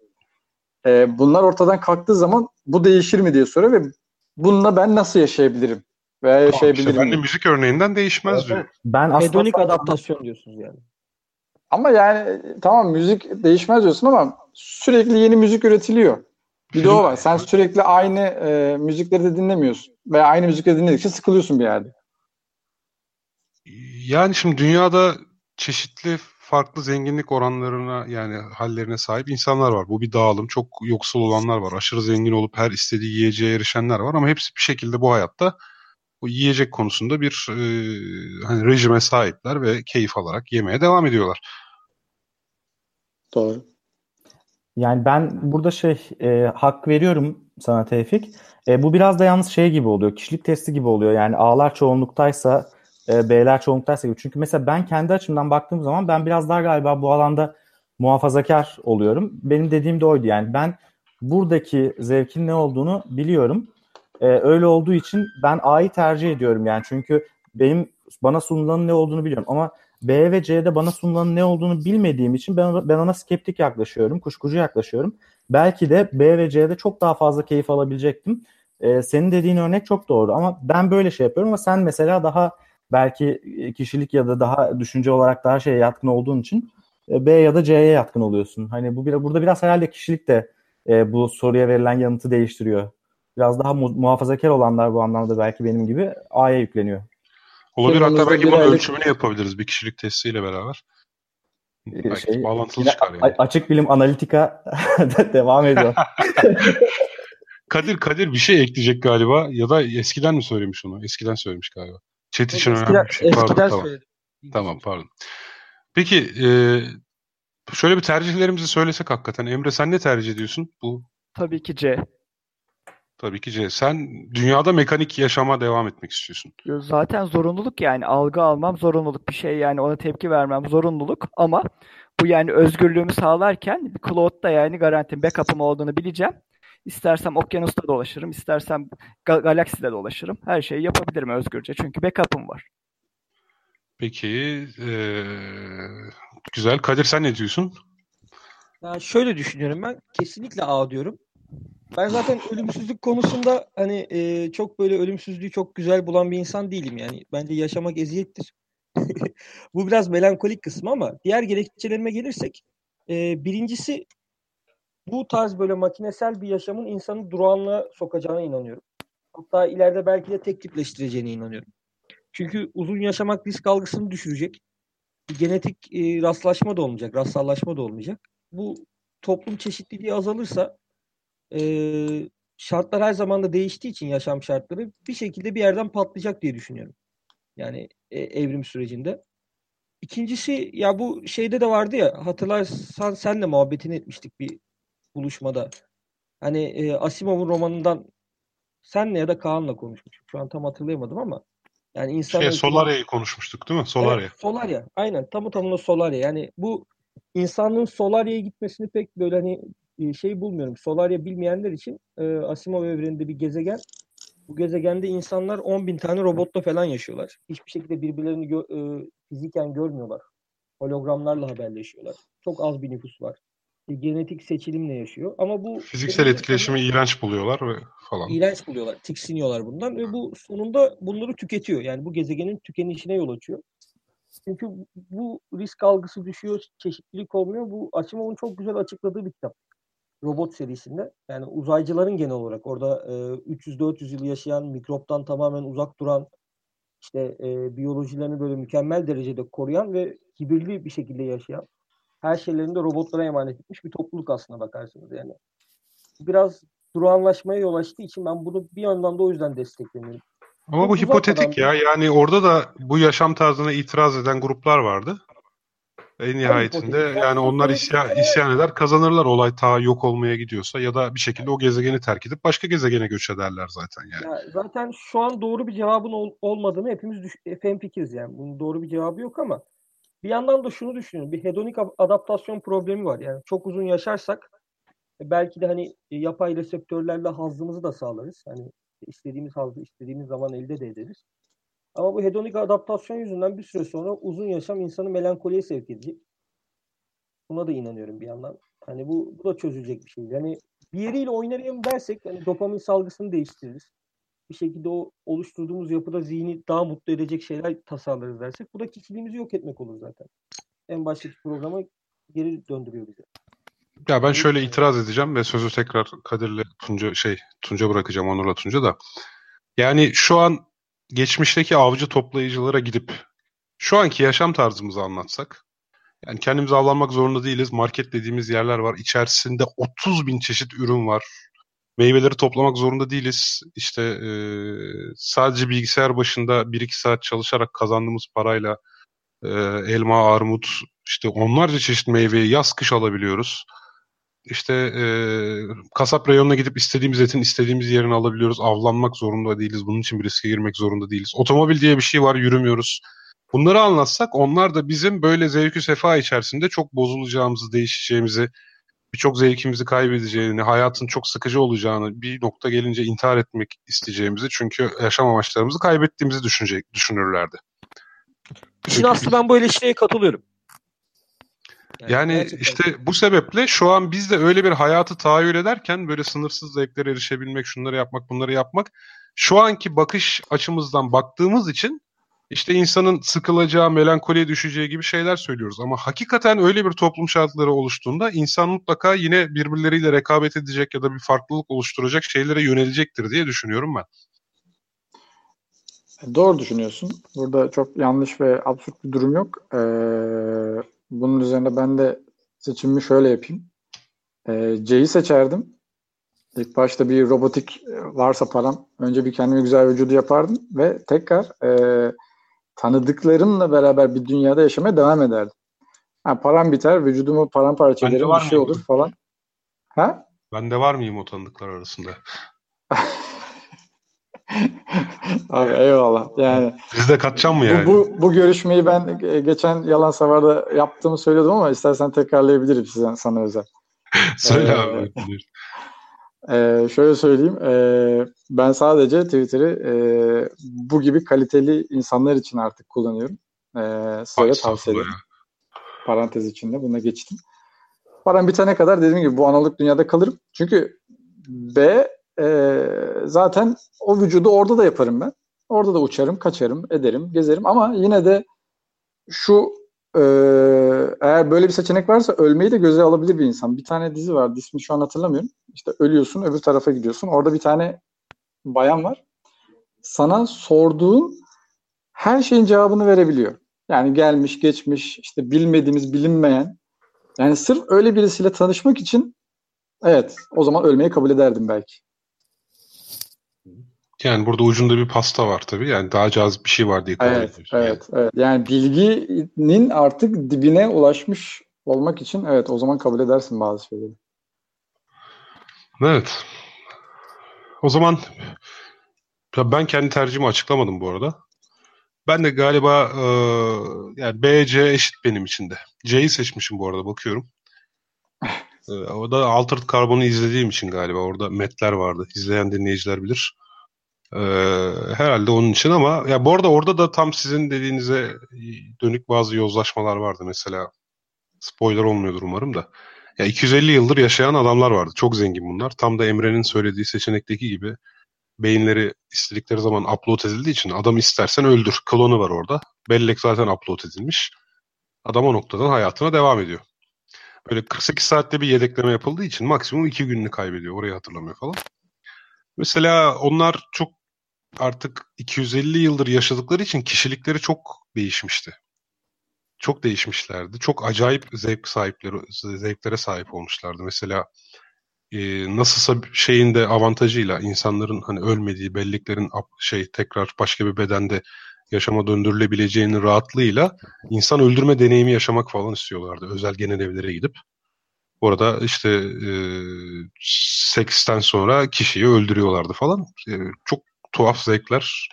Ee, bunlar ortadan kalktığı zaman bu değişir mi diye soruyor ve bununla ben nasıl yaşayabilirim? Veya yaşayabilirim
işte ben de müzik örneğinden değişmez evet, diyor.
Ben aslında Hedonik adaptasyon diyorsunuz yani.
Ama yani tamam müzik değişmez diyorsun ama sürekli yeni müzik üretiliyor. Bir de o var. Sen sürekli aynı e, müzikleri de dinlemiyorsun. Veya aynı müzikleri dinledikçe sıkılıyorsun bir yerde.
Yani şimdi dünyada çeşitli farklı zenginlik oranlarına yani hallerine sahip insanlar var. Bu bir dağılım. Çok yoksul olanlar var. Aşırı zengin olup her istediği yiyeceğe erişenler var ama hepsi bir şekilde bu hayatta bu yiyecek konusunda bir e, hani rejime sahipler ve keyif alarak yemeye devam ediyorlar.
Doğru.
Yani ben burada şey e, hak veriyorum sana Tevfik. E, bu biraz da yalnız şey gibi oluyor. Kişilik testi gibi oluyor. Yani A'lar çoğunluktaysa e, B'ler çoğunluktaysa gibi. Çünkü mesela ben kendi açımdan baktığım zaman ben biraz daha galiba bu alanda muhafazakar oluyorum. Benim dediğim de oydu. Yani ben buradaki zevkin ne olduğunu biliyorum. E, öyle olduğu için ben A'yı tercih ediyorum yani. Çünkü benim bana sunulanın ne olduğunu biliyorum. Ama B ve C'de bana sunulanın ne olduğunu bilmediğim için ben, ben ona skeptik yaklaşıyorum, kuşkucu yaklaşıyorum. Belki de B ve C'de çok daha fazla keyif alabilecektim. Ee, senin dediğin örnek çok doğru ama ben böyle şey yapıyorum ama sen mesela daha belki kişilik ya da daha düşünce olarak daha şeye yatkın olduğun için e, B ya da C'ye yatkın oluyorsun. Hani bu burada biraz herhalde kişilik de e, bu soruya verilen yanıtı değiştiriyor. Biraz daha mu- muhafazakar olanlar bu anlamda belki benim gibi A'ya yükleniyor.
Olabilir hatta belki bunun aylık... ölçümünü yapabiliriz bir kişilik testiyle beraber.
Belki şey, bağlantılı çıkar yani. Açık bilim analitika [laughs] devam ediyor. [laughs]
Kadir Kadir bir şey ekleyecek galiba ya da eskiden mi söylemiş onu? Eskiden söylemiş galiba. Chat için eskiden, önemli bir şey. Pardon, eskiden tamam. söyledim. Tamam pardon. Peki e, şöyle bir tercihlerimizi söylesek hakikaten. Emre sen ne tercih ediyorsun? Bu
Tabii ki C.
Tabii ki C. Sen dünyada mekanik yaşama devam etmek istiyorsun.
Zaten zorunluluk yani algı almam zorunluluk bir şey yani ona tepki vermem zorunluluk ama bu yani özgürlüğümü sağlarken Cloud'da yani garantim backup'ım olduğunu bileceğim. İstersem okyanusta dolaşırım, istersem ga- galakside dolaşırım. Her şeyi yapabilirim özgürce çünkü backup'ım var.
Peki, ee, güzel. Kadir sen ne diyorsun?
Ya şöyle düşünüyorum ben. Kesinlikle A diyorum. Ben zaten ölümsüzlük konusunda hani e, çok böyle ölümsüzlüğü çok güzel bulan bir insan değilim yani. Bence yaşamak eziyettir. [laughs] Bu biraz melankolik kısmı ama diğer gerekçelerime gelirsek e, birincisi bu tarz böyle makinesel bir yaşamın insanı durağanlığa sokacağına inanıyorum. Hatta ileride belki de tek tipleştireceğine inanıyorum. Çünkü uzun yaşamak risk algısını düşürecek. Genetik e, rastlaşma da olmayacak, rastsallaşma da olmayacak. Bu toplum çeşitliliği azalırsa e, şartlar her zaman da değiştiği için yaşam şartları bir şekilde bir yerden patlayacak diye düşünüyorum. Yani e, evrim sürecinde. İkincisi ya bu şeyde de vardı ya hatırlarsan sen de muhabbetini etmiştik bir buluşmada. Hani e, Asimov'un romanından senle ya da Kaan'la konuşmuştuk. Şu an tam hatırlayamadım ama yani insan
şey, Solaria'yı konuşmuştuk değil mi? Solaria. Evet,
Solaria. Aynen. Tamı tamına Solaria. Yani bu insanlığın Solaria'ya gitmesini pek böyle hani şey bulmuyorum. Solaria bilmeyenler için e, Asimov evreninde bir gezegen. Bu gezegende insanlar 10 bin tane robotla falan yaşıyorlar. Hiçbir şekilde birbirlerini gö- e, fiziken görmüyorlar. Hologramlarla haberleşiyorlar. Çok az bir nüfus var. E, genetik seçilimle yaşıyor. Ama bu
fiziksel etkileşimi insanlar, iğrenç buluyorlar ve falan.
İğrenç buluyorlar. Tiksiniyorlar bundan ve bu sonunda bunları tüketiyor. Yani bu gezegenin tükenişine yol açıyor. Çünkü bu risk algısı düşüyor, çeşitlilik olmuyor. Bu Asimov'un çok güzel açıkladığı bir kitap. Robot serisinde. Yani uzaycıların genel olarak orada e, 300-400 yıl yaşayan, mikroptan tamamen uzak duran, işte e, biyolojilerini böyle mükemmel derecede koruyan ve kibirli bir şekilde yaşayan, her şeylerini de robotlara emanet etmiş bir topluluk aslına bakarsınız yani. Biraz durağanlaşmaya yol açtığı için ben bunu bir yandan da o yüzden desteklemiyorum.
Ama bu hipotetik ya. Yani orada da bu yaşam tarzına itiraz eden gruplar vardı. En nihayetinde yani onlar isyan, isyan eder kazanırlar olay ta yok olmaya gidiyorsa ya da bir şekilde o gezegeni terk edip başka gezegene göç ederler zaten yani.
Ya zaten şu an doğru bir cevabın ol, olmadığını hepimiz düş, fikiriz yani. Bunun doğru bir cevabı yok ama bir yandan da şunu düşünüyorum. Bir hedonik adaptasyon problemi var. Yani çok uzun yaşarsak belki de hani yapay reseptörlerle hazzımızı da sağlarız. Hani istediğimiz hazzı istediğimiz zaman elde de ederiz. Ama bu hedonik adaptasyon yüzünden bir süre sonra uzun yaşam insanı melankoliye sevk edecek. Buna da inanıyorum bir yandan. Hani bu, bu da çözülecek bir şey. Yani bir yeriyle oynayalım dersek hani dopamin salgısını değiştiririz. Bir şekilde o oluşturduğumuz yapıda zihni daha mutlu edecek şeyler tasarlarız dersek bu da kişiliğimizi yok etmek olur zaten. En baştaki programa geri döndürüyor bizi.
Ya ben şöyle itiraz edeceğim ve sözü tekrar Kadir'le Tunca şey Tunca bırakacağım Onur'la Tunca da. Yani şu an geçmişteki avcı toplayıcılara gidip şu anki yaşam tarzımızı anlatsak yani kendimizi avlanmak zorunda değiliz. Market dediğimiz yerler var. İçerisinde 30 bin çeşit ürün var. Meyveleri toplamak zorunda değiliz. İşte e, sadece bilgisayar başında 1-2 saat çalışarak kazandığımız parayla e, elma, armut, işte onlarca çeşit meyveyi yaz kış alabiliyoruz işte e, kasap reyonuna gidip istediğimiz etin istediğimiz yerini alabiliyoruz. Avlanmak zorunda değiliz. Bunun için bir riske girmek zorunda değiliz. Otomobil diye bir şey var yürümüyoruz. Bunları anlatsak onlar da bizim böyle zevkü sefa içerisinde çok bozulacağımızı, değişeceğimizi, birçok zevkimizi kaybedeceğini, hayatın çok sıkıcı olacağını, bir nokta gelince intihar etmek isteyeceğimizi çünkü yaşam amaçlarımızı kaybettiğimizi düşünecek, düşünürlerdi.
İşin aslı ben bu eleştiriye katılıyorum.
Yani, gerçekten. işte bu sebeple şu an biz de öyle bir hayatı tahayyül ederken böyle sınırsız zevklere erişebilmek, şunları yapmak, bunları yapmak şu anki bakış açımızdan baktığımız için işte insanın sıkılacağı, melankoliye düşeceği gibi şeyler söylüyoruz. Ama hakikaten öyle bir toplum şartları oluştuğunda insan mutlaka yine birbirleriyle rekabet edecek ya da bir farklılık oluşturacak şeylere yönelecektir diye düşünüyorum ben.
Doğru düşünüyorsun. Burada çok yanlış ve absürt bir durum yok. Ee, bunun üzerine ben de seçimimi şöyle yapayım. E, C'yi seçerdim. İlk başta bir robotik varsa param önce bir kendime güzel vücudu yapardım ve tekrar e, tanıdıklarımla beraber bir dünyada yaşamaya devam ederdim. Ha, param biter, vücudumu paramparça ederim, bir şey olur falan. Ha?
Ben de var mıyım o tanıdıklar arasında? [laughs]
Abi eyvallah. Yani
Siz de katacağım mı yani?
Bu, bu, bu görüşmeyi ben geçen Yalan Savar'da yaptığımı söyledim ama istersen tekrarlayabilirim size, sana özel. [laughs]
Söyle ee, abi.
E, şöyle söyleyeyim. E, ben sadece Twitter'ı e, bu gibi kaliteli insanlar için artık kullanıyorum. E, size tavsiye ederim. Parantez içinde buna geçtim. Param bitene kadar dediğim gibi bu analog dünyada kalırım. Çünkü B e, zaten o vücudu orada da yaparım ben. Orada da uçarım, kaçarım, ederim, gezerim ama yine de şu e, eğer böyle bir seçenek varsa ölmeyi de göze alabilir bir insan. Bir tane dizi var, ismini şu an hatırlamıyorum. İşte ölüyorsun, öbür tarafa gidiyorsun. Orada bir tane bayan var. Sana sorduğun her şeyin cevabını verebiliyor. Yani gelmiş, geçmiş, işte bilmediğimiz, bilinmeyen. Yani sırf öyle birisiyle tanışmak için evet o zaman ölmeyi kabul ederdim belki.
Yani burada ucunda bir pasta var tabii. Yani daha cazip bir şey var diye
evet, ediyorsun. Evet, yani. evet. Yani bilginin artık dibine ulaşmış olmak için evet o zaman kabul edersin bazı şeyleri.
Evet. O zaman ben kendi tercihimi açıklamadım bu arada. Ben de galiba e, yani B, C eşit benim için de. C'yi seçmişim bu arada bakıyorum. [laughs] e, o da Altered Carbon'u izlediğim için galiba. Orada metler vardı. İzleyen dinleyiciler bilir. Ee, herhalde onun için ama ya bu arada orada da tam sizin dediğinize dönük bazı yozlaşmalar vardı mesela. Spoiler olmuyordur umarım da. Ya 250 yıldır yaşayan adamlar vardı. Çok zengin bunlar. Tam da Emre'nin söylediği seçenekteki gibi beyinleri istedikleri zaman upload edildiği için adam istersen öldür. Klonu var orada. Bellek zaten upload edilmiş. Adam o noktadan hayatına devam ediyor. Böyle 48 saatte bir yedekleme yapıldığı için maksimum 2 gününü kaybediyor. Orayı hatırlamıyor falan. Mesela onlar çok artık 250 yıldır yaşadıkları için kişilikleri çok değişmişti. Çok değişmişlerdi. Çok acayip zevk sahipleri, zevklere sahip olmuşlardı. Mesela e, nasılsa şeyin de avantajıyla insanların hani ölmediği belleklerin şey tekrar başka bir bedende yaşama döndürülebileceğinin rahatlığıyla insan öldürme deneyimi yaşamak falan istiyorlardı. Özel genel evlere gidip. Orada işte e, seksten sonra kişiyi öldürüyorlardı falan. E, çok tuhaf zevkler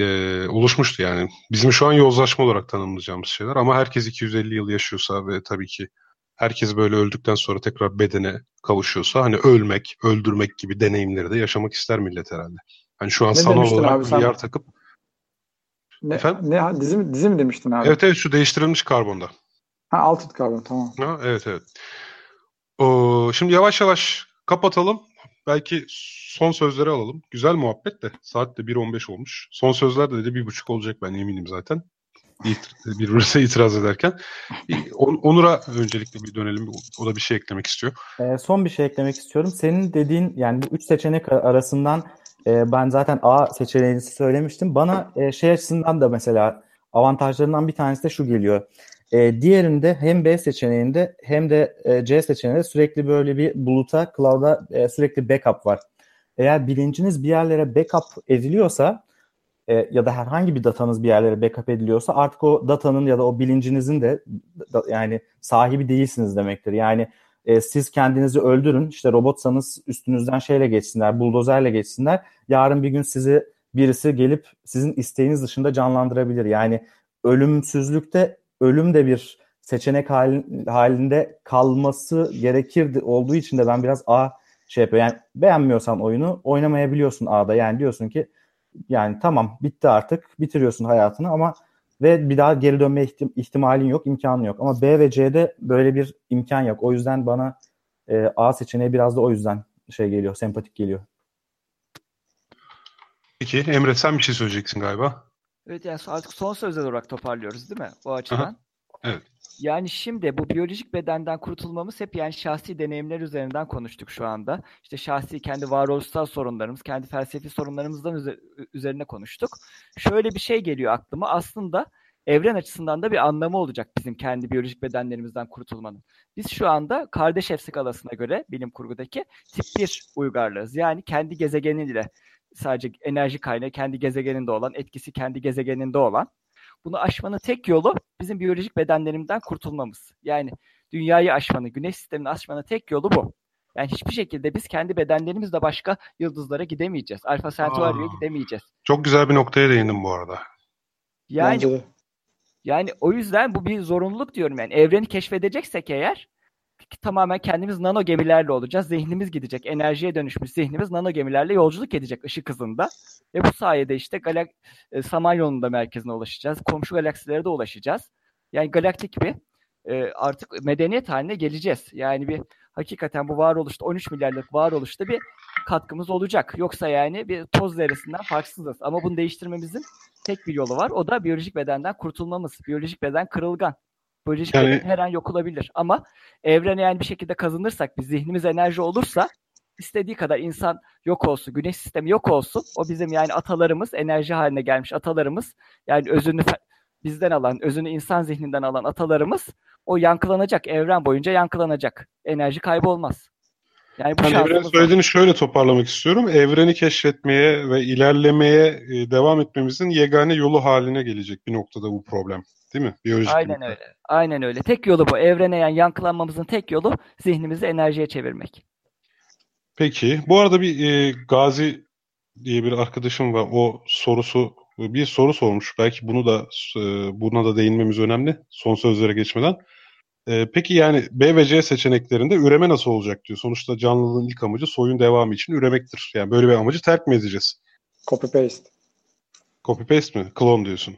e, oluşmuştu yani. Bizim şu an yozlaşma olarak tanımlayacağımız şeyler ama herkes 250 yıl yaşıyorsa ve tabii ki herkes böyle öldükten sonra tekrar bedene kavuşuyorsa hani ölmek, öldürmek gibi deneyimleri de yaşamak ister millet herhalde. Hani şu an
Ne
sanal olarak
abi sen?
takıp
Ne,
Efendim?
ne dizi, mi- dizi mi demiştin abi?
evet evet şu değiştirilmiş karbonda.
Ha Altered Carbon tamam.
Ha, evet evet. Oo, şimdi yavaş yavaş kapatalım. Belki son sözleri alalım. Güzel muhabbet de. Saat de 1.15 olmuş. Son sözler de dedi bir buçuk olacak ben eminim zaten. Birbirine [laughs] itiraz ederken. On- Onur'a öncelikle bir dönelim. O da bir şey eklemek istiyor.
Ee, son bir şey eklemek istiyorum. Senin dediğin yani bu üç seçenek arasından e, ben zaten A seçeneğini söylemiştim. Bana e, şey açısından da mesela avantajlarından bir tanesi de şu geliyor. E, diğerinde hem B seçeneğinde hem de e, C seçeneğinde sürekli böyle bir buluta, cloud'a e, sürekli backup var. Eğer bilinciniz bir yerlere backup ediliyorsa e, ya da herhangi bir datanız bir yerlere backup ediliyorsa artık o datanın ya da o bilincinizin de da, yani sahibi değilsiniz demektir. Yani e, siz kendinizi öldürün işte robotsanız üstünüzden şeyle geçsinler buldozerle geçsinler yarın bir gün sizi birisi gelip sizin isteğiniz dışında canlandırabilir. Yani ölümsüzlükte ölüm de bir seçenek halin, halinde kalması gerekirdi olduğu için de ben biraz A şey yapıyorum. Yani beğenmiyorsan oyunu oynamayabiliyorsun A'da. Yani diyorsun ki yani tamam bitti artık bitiriyorsun hayatını ama ve bir daha geri dönme ihtim- ihtimalin yok, imkanın yok. Ama B ve C'de böyle bir imkan yok. O yüzden bana e, A seçeneği biraz da o yüzden şey geliyor, sempatik geliyor.
Peki Emre sen bir şey söyleyeceksin galiba.
Evet yani artık son sözler olarak toparlıyoruz değil mi o açıdan?
Evet.
Yani şimdi bu biyolojik bedenden kurtulmamız hep yani şahsi deneyimler üzerinden konuştuk şu anda. İşte şahsi kendi varoluşsal sorunlarımız, kendi felsefi sorunlarımızdan üze- üzerine konuştuk. Şöyle bir şey geliyor aklıma. Aslında evren açısından da bir anlamı olacak bizim kendi biyolojik bedenlerimizden kurtulmanın. Biz şu anda Kardashev skalasına göre bilim kurgudaki tip 1 uygarlığız. Yani kendi gezegeniyle sadece enerji kaynağı kendi gezegeninde olan, etkisi kendi gezegeninde olan. Bunu aşmanın tek yolu bizim biyolojik bedenlerimizden kurtulmamız. Yani dünyayı aşmanın, güneş sistemini aşmanın tek yolu bu. Yani hiçbir şekilde biz kendi bedenlerimizle başka yıldızlara gidemeyeceğiz. Alfa Centauri'ye gidemeyeceğiz.
Çok güzel bir noktaya değindim bu arada.
Yani
Bence de.
yani o yüzden bu bir zorunluluk diyorum yani. Evreni keşfedeceksek eğer tamamen kendimiz nano gemilerle olacağız. Zihnimiz gidecek. Enerjiye dönüşmüş zihnimiz nano gemilerle yolculuk edecek ışık hızında. Ve bu sayede işte galak e, Samanyolu'nun da merkezine ulaşacağız. Komşu galaksilere de ulaşacağız. Yani galaktik bir e, artık medeniyet haline geleceğiz. Yani bir hakikaten bu varoluşta 13 milyarlık varoluşta bir katkımız olacak. Yoksa yani bir toz zerresinden farksızız. Ama bunu değiştirmemizin tek bir yolu var. O da biyolojik bedenden kurtulmamız. Biyolojik beden kırılgan. Biyolojik
Yani-
her an yok olabilir. Ama evrene yani bir şekilde kazanırsak, biz zihnimiz enerji olursa istediği kadar insan yok olsun, güneş sistemi yok olsun. O bizim yani atalarımız, enerji haline gelmiş atalarımız, yani özünü bizden alan, özünü insan zihninden alan atalarımız o yankılanacak, evren boyunca yankılanacak. Enerji kaybolmaz. Yani bu şansımız var.
söylediğini şöyle toparlamak istiyorum. Evreni keşfetmeye ve ilerlemeye e, devam etmemizin yegane yolu haline gelecek bir noktada bu problem. Değil mi? Biyolojik
Aynen öyle. Aynen öyle. Tek yolu bu. Evrene yani yankılanmamızın tek yolu zihnimizi enerjiye çevirmek.
Peki. Bu arada bir e, Gazi diye bir arkadaşım var. O sorusu bir soru sormuş. Belki bunu da e, buna da değinmemiz önemli. Son sözlere geçmeden. E, peki yani B ve C seçeneklerinde üreme nasıl olacak diyor. Sonuçta canlılığın ilk amacı soyun devamı için üremektir. Yani böyle bir amacı terk mi edeceğiz?
Copy paste.
Copy paste mi? Clone diyorsun.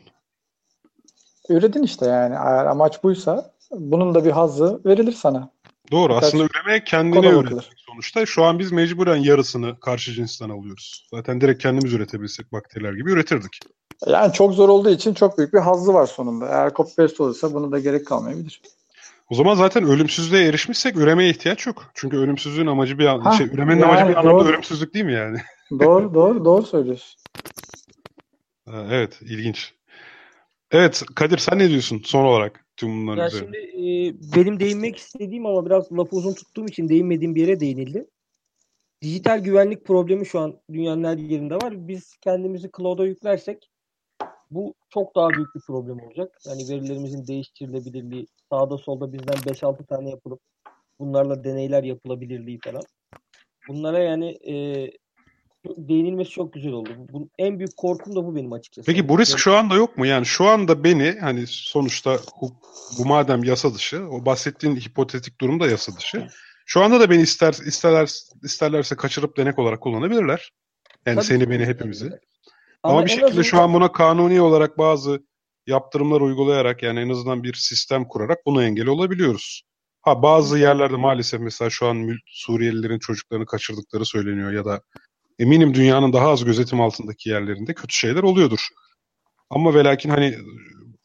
Üredin işte yani. Eğer amaç buysa bunun da bir hazzı verilir sana.
Doğru.
Birkaç
Aslında üreme kendine üretmek sonuçta. Şu an biz mecburen yarısını karşı cinsten alıyoruz. Zaten direkt kendimiz üretebilsek bakteriler gibi üretirdik.
Yani çok zor olduğu için çok büyük bir hazzı var sonunda. Eğer copy paste olursa bunu da gerek kalmayabilir.
O zaman zaten ölümsüzlüğe erişmişsek üremeye ihtiyaç yok. Çünkü ölümsüzlüğün amacı bir
Ha,
şey, üremenin
yani
amacı bir anlamda
doğru.
ölümsüzlük değil mi yani? [laughs]
doğru doğru doğru söylüyorsun.
Ha, Evet, ilginç. Evet, Kadir sen ne diyorsun son olarak tüm bunların
Ya
üzerine?
şimdi e, benim değinmek istediğim ama biraz lafı uzun tuttuğum için değinmediğim bir yere değinildi. Dijital güvenlik problemi şu an dünyanın her yerinde var. Biz kendimizi cloud'a yüklersek bu çok daha büyük bir problem olacak. Yani verilerimizin değiştirilebilirliği, sağda solda bizden 5-6 tane yapılıp bunlarla deneyler yapılabilirliği falan. Bunlara yani e, değinilmesi çok güzel oldu. Bu, en büyük korkum da bu benim açıkçası.
Peki bu risk şu anda yok mu? Yani şu anda beni hani sonuçta bu madem yasa dışı, o bahsettiğin hipotetik durum da yasa dışı. Şu anda da beni ister isterler isterlerse kaçırıp denek olarak kullanabilirler. Yani
Tabii
seni beni hepimizi.
Olabilir.
Ama, bir şekilde şu
azından-
an buna kanuni olarak bazı yaptırımlar uygulayarak yani en azından bir sistem kurarak buna engel olabiliyoruz. Ha bazı yerlerde maalesef mesela şu an Suriyelilerin çocuklarını kaçırdıkları söyleniyor ya da eminim dünyanın daha az gözetim altındaki yerlerinde kötü şeyler oluyordur. Ama ve lakin hani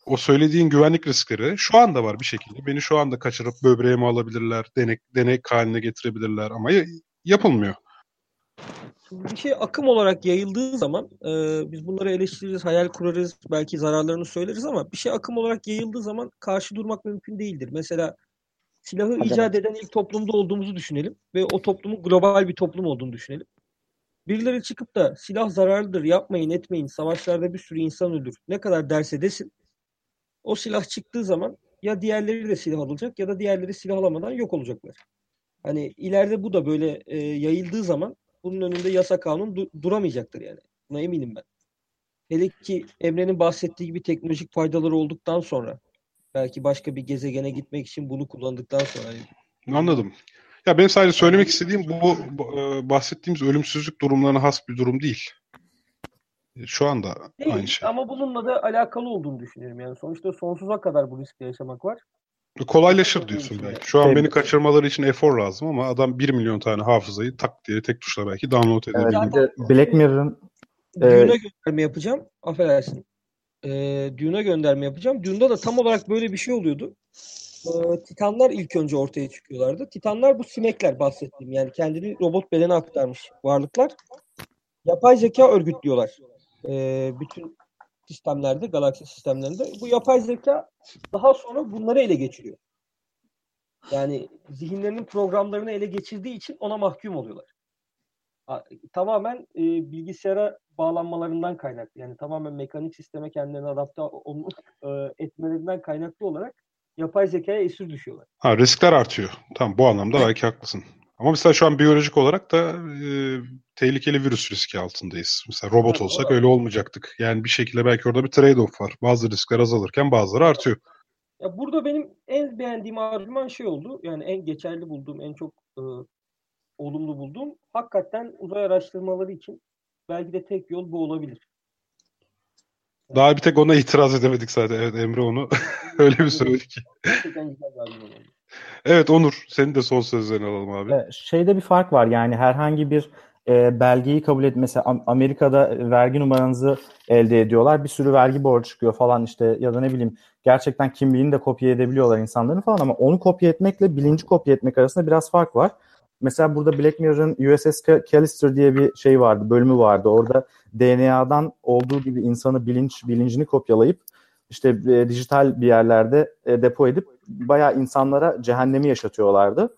o söylediğin güvenlik riskleri şu anda var bir şekilde. Beni şu anda kaçırıp böbreğimi alabilirler, denek, denek haline getirebilirler ama ya-
bir şey akım olarak yayıldığı zaman e, biz bunları eleştiririz, hayal kurarız, belki zararlarını söyleriz ama bir şey akım olarak yayıldığı zaman karşı durmak mümkün değildir. Mesela silahı
Hadi
icat eden ilk toplumda olduğumuzu düşünelim ve o toplumun global bir toplum olduğunu düşünelim. Birileri çıkıp da silah zararlıdır, yapmayın, etmeyin, savaşlarda bir sürü insan ölür. Ne kadar derse desin. O silah çıktığı zaman ya diğerleri de silah alacak ya da diğerleri silah alamadan yok olacaklar. Hani ileride bu da böyle e, yayıldığı zaman bunun önünde yasa kanun du- duramayacaktır yani. Buna eminim ben. Hele ki Emre'nin bahsettiği gibi teknolojik faydaları olduktan sonra belki başka bir gezegene gitmek için bunu kullandıktan sonra
Anladım. Ya benim sadece söylemek istediğim bu, bu, e, bahsettiğimiz ölümsüzlük durumlarına has bir durum değil. E, Şu anda
Değil
aynı şey.
ama bununla da alakalı olduğunu düşünüyorum. Yani sonuçta sonsuza kadar bu riskle yaşamak var.
Kolaylaşır diyorsun belki. Şu an
Tabii.
beni kaçırmaları için efor lazım ama adam 1 milyon tane hafızayı tak diye tek tuşla belki download
Evet,
edebiliyor.
bir de Black Mirror'ın
Dune'a gönderme yapacağım. Affedersin. Ee, Dune'a gönderme yapacağım. Dune'da da tam olarak böyle bir şey oluyordu. Ee, Titanlar ilk önce ortaya çıkıyorlardı. Titanlar bu sinekler bahsettiğim. Yani kendini robot bedene aktarmış varlıklar. Yapay zeka örgütlüyorlar. Ee, bütün sistemlerde, galaksi sistemlerinde. Bu yapay zeka daha sonra bunları ele geçiriyor. Yani zihinlerinin programlarını ele geçirdiği için ona mahkum oluyorlar. Tamamen e, bilgisayara bağlanmalarından kaynaklı. Yani tamamen mekanik sisteme kendilerini adapte olmuş e, etmelerinden kaynaklı olarak yapay zekaya esir düşüyorlar.
Ha riskler artıyor. Tamam bu anlamda belki haklısın. Ama mesela şu an biyolojik olarak da e, tehlikeli virüs riski altındayız. Mesela robot olsak öyle olmayacaktık. Yani bir şekilde belki orada bir trade-off var. Bazı riskler azalırken bazıları artıyor.
Ya burada benim en beğendiğim argüman şey oldu. Yani en geçerli bulduğum, en çok e, olumlu bulduğum hakikaten uzay araştırmaları için belki de tek yol bu olabilir.
Daha bir tek ona itiraz edemedik zaten. Evet Emre onu [laughs] [laughs] öyle bir söyledi ki.
Gerçekten güzel bir argüman oldu.
Evet Onur senin de son sözlerini alalım abi.
E, şeyde bir fark var yani herhangi bir e, belgeyi kabul et mesela Am- Amerika'da vergi numaranızı elde ediyorlar bir sürü vergi borcu çıkıyor falan işte ya da ne bileyim gerçekten kimliğini de kopya edebiliyorlar insanların falan ama onu kopya etmekle bilinci kopya etmek arasında biraz fark var. Mesela burada Black Mirror'ın USS Callister diye bir şey vardı, bölümü vardı. Orada DNA'dan olduğu gibi insanı bilinç bilincini kopyalayıp işte e, dijital bir yerlerde e, depo edip bayağı insanlara cehennemi yaşatıyorlardı.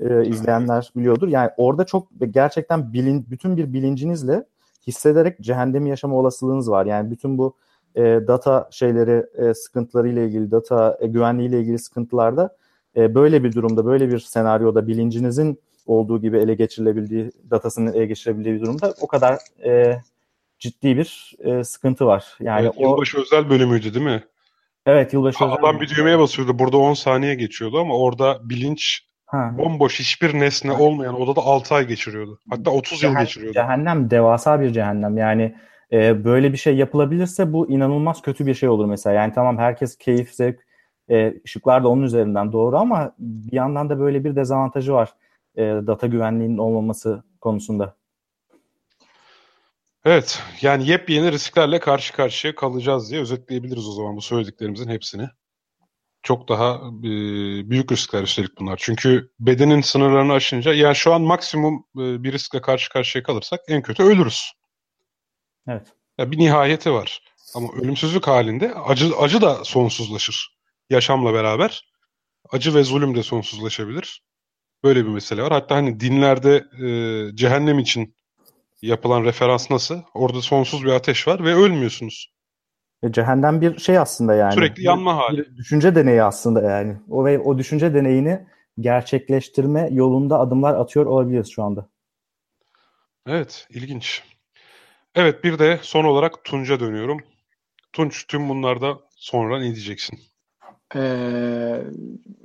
E, izleyenler biliyordur. Yani orada çok gerçekten bilin, bütün bir bilincinizle hissederek cehennemi yaşama olasılığınız var. Yani bütün bu e, data şeyleri e, sıkıntıları ile ilgili, data e, güvenliği ile ilgili sıkıntılarda e, böyle bir durumda, böyle bir senaryoda bilincinizin olduğu gibi ele geçirilebildiği, datasının ele geçirebildiği bir durumda o kadar e, ciddi bir e, sıkıntı var. Yani
evet,
o
yılbaşı özel bölümüydü değil mi?
evet yılbaşı
Ha,
özel
Adam bir düğmeye basıyordu. Burada 10 saniye geçiyordu ama orada bilinç
Ha.
bomboş hiçbir nesne olmayan odada 6 ay geçiriyordu. Hatta 30 yıl
Cehen-
geçiriyordu.
Cehennem devasa bir cehennem. Yani e, böyle bir şey yapılabilirse bu inanılmaz kötü bir şey olur mesela. Yani tamam herkes keyif, zevk, e, ışıklar da onun üzerinden doğru ama bir yandan da böyle bir dezavantajı var. E, data güvenliğinin olmaması konusunda.
Evet, yani yepyeni risklerle karşı karşıya kalacağız diye özetleyebiliriz o zaman bu söylediklerimizin hepsini. Çok daha e, büyük riskler üstelik bunlar. Çünkü bedenin sınırlarını aşınca, yani şu an maksimum e, bir riskle karşı karşıya kalırsak en kötü ölürüz.
Evet.
Ya bir nihayeti var. Ama ölümsüzlük halinde acı acı da sonsuzlaşır. Yaşamla beraber acı ve zulüm de sonsuzlaşabilir. Böyle bir mesele var. Hatta hani dinlerde e, cehennem için yapılan referans nasıl? Orada sonsuz bir ateş var ve ölmüyorsunuz.
E, cehennem bir şey aslında yani.
Sürekli yanma hali.
Bir düşünce deneyi aslında yani. O ve o düşünce deneyini gerçekleştirme yolunda adımlar atıyor olabiliriz şu anda.
Evet, ilginç. Evet, bir de son olarak Tunç'a dönüyorum. Tunç, tüm bunlarda sonra ne diyeceksin?
Ee,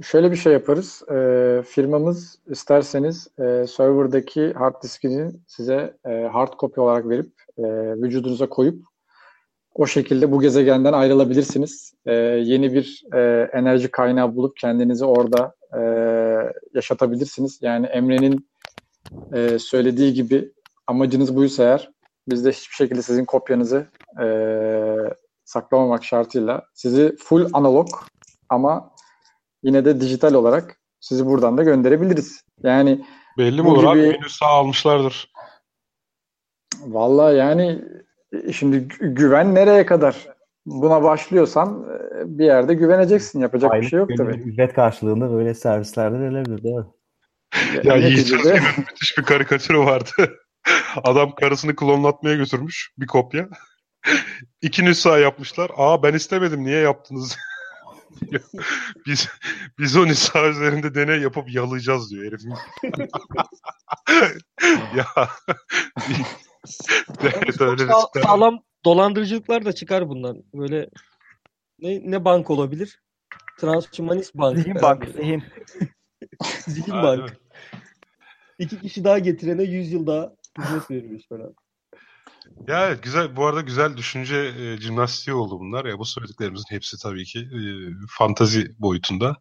şöyle bir şey yaparız. Ee, firmamız isterseniz e, serverdaki hard diskini size e, hard copy olarak verip e, vücudunuza koyup o şekilde bu gezegenden ayrılabilirsiniz. E, yeni bir e, enerji kaynağı bulup kendinizi orada e, yaşatabilirsiniz. Yani Emre'nin e, söylediği gibi amacınız buysa eğer biz de hiçbir şekilde sizin kopyanızı e, saklamamak şartıyla sizi full analog ama yine de dijital olarak sizi buradan da gönderebiliriz. Yani
Belli mi
Bu
olur abi?
gibi-
Menü sağ almışlardır.
vallahi yani şimdi gü- güven nereye kadar? Buna başlıyorsan e, bir yerde güveneceksin. Yapacak bir şey yok tabii.
ücret karşılığında böyle servisler de verilebilir değil mi?
Ya Yiğit'in müthiş bir karikatürü vardı. [laughs] Adam karısını klonlatmaya götürmüş bir kopya. [laughs] İki nüsha yapmışlar. Aa ben istemedim niye yaptınız? [laughs] diyor. biz biz o nüsha üzerinde deney yapıp yalayacağız diyor herif. [laughs] ya [laughs] evet, öyle
sağ- sağlam dolandırıcılıklar da çıkar bundan. Böyle ne, ne bank olabilir? Transhumanist bank.
Zihin bank, zihin. [laughs]
Zihin bank. İki kişi daha getirene 100 yıl daha hizmet verilmiş falan.
Ya evet, güzel bu arada güzel düşünce e, jimnastiği oldu bunlar. Ya bu söylediklerimizin hepsi tabii ki e, fantazi boyutunda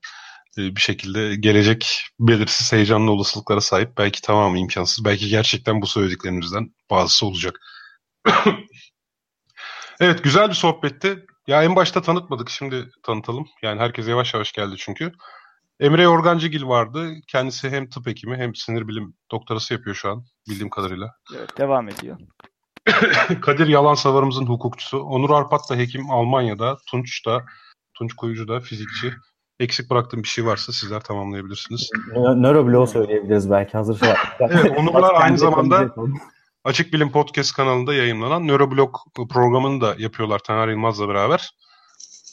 e, bir şekilde gelecek belirsiz heyecanlı olasılıklara sahip. Belki tamamı imkansız. Belki gerçekten bu söylediklerimizden bazısı olacak. [coughs] evet güzel bir sohbetti. Ya en başta tanıtmadık şimdi tanıtalım. Yani herkes yavaş yavaş geldi çünkü. Emre Organcıgil vardı. Kendisi hem tıp hekimi hem sinir bilim doktorası yapıyor şu an bildiğim kadarıyla.
Evet, devam ediyor. [coughs]
Kadir Yalansavar'ımızın hukukçusu. Onur Arpat da hekim Almanya'da. Tunç da, Tunç Koyucu da fizikçi. Eksik bıraktığım bir şey varsa sizler tamamlayabilirsiniz.
Nö- Nörobloğu söyleyebiliriz belki hazır şey [laughs]
Evet, Onurlar aynı zamanda
yapalım.
Açık Bilim Podcast kanalında yayınlanan Nöroblog programını da yapıyorlar Taner Yılmaz'la beraber.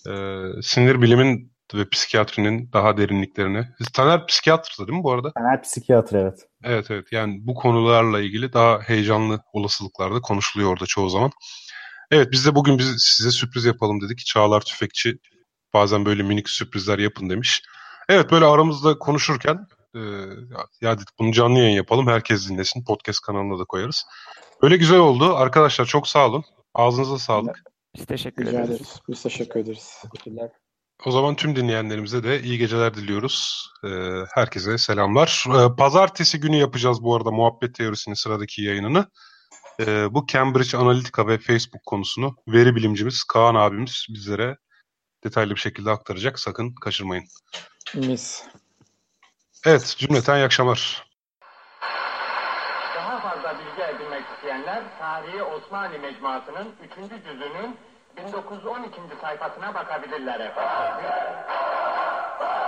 Ee, sinir bilimin ve psikiyatrinin daha derinliklerine. Taner psikiyatrdı değil mi bu arada?
Genel psikiyatr evet.
Evet evet yani bu konularla ilgili daha heyecanlı olasılıklarda konuşuluyor orada çoğu zaman. Evet biz de bugün biz size sürpriz yapalım dedik. Çağlar Tüfekçi bazen böyle minik sürprizler yapın demiş. Evet böyle aramızda konuşurken e, ya, dedik bunu canlı yayın yapalım herkes dinlesin podcast kanalına da koyarız. Böyle güzel oldu arkadaşlar çok sağ olun. Ağzınıza sağlık.
Biz teşekkür
Rica
ederiz.
ederiz. Biz teşekkür ederiz.
Teşekkürler.
O zaman tüm dinleyenlerimize de iyi geceler diliyoruz. Ee, herkese selamlar. Ee, pazartesi günü yapacağız bu arada muhabbet teorisinin sıradaki yayınını. Ee, bu Cambridge Analytica ve Facebook konusunu veri bilimcimiz Kaan abimiz bizlere detaylı bir şekilde aktaracak. Sakın kaçırmayın.
Mis.
Evet cümleten iyi akşamlar.
Daha fazla bilgi edinmek isteyenler Tarihi Osmanlı Mecmuası'nın 3. cüzünün 1912. sayfasına bakabilirler efendim. [laughs]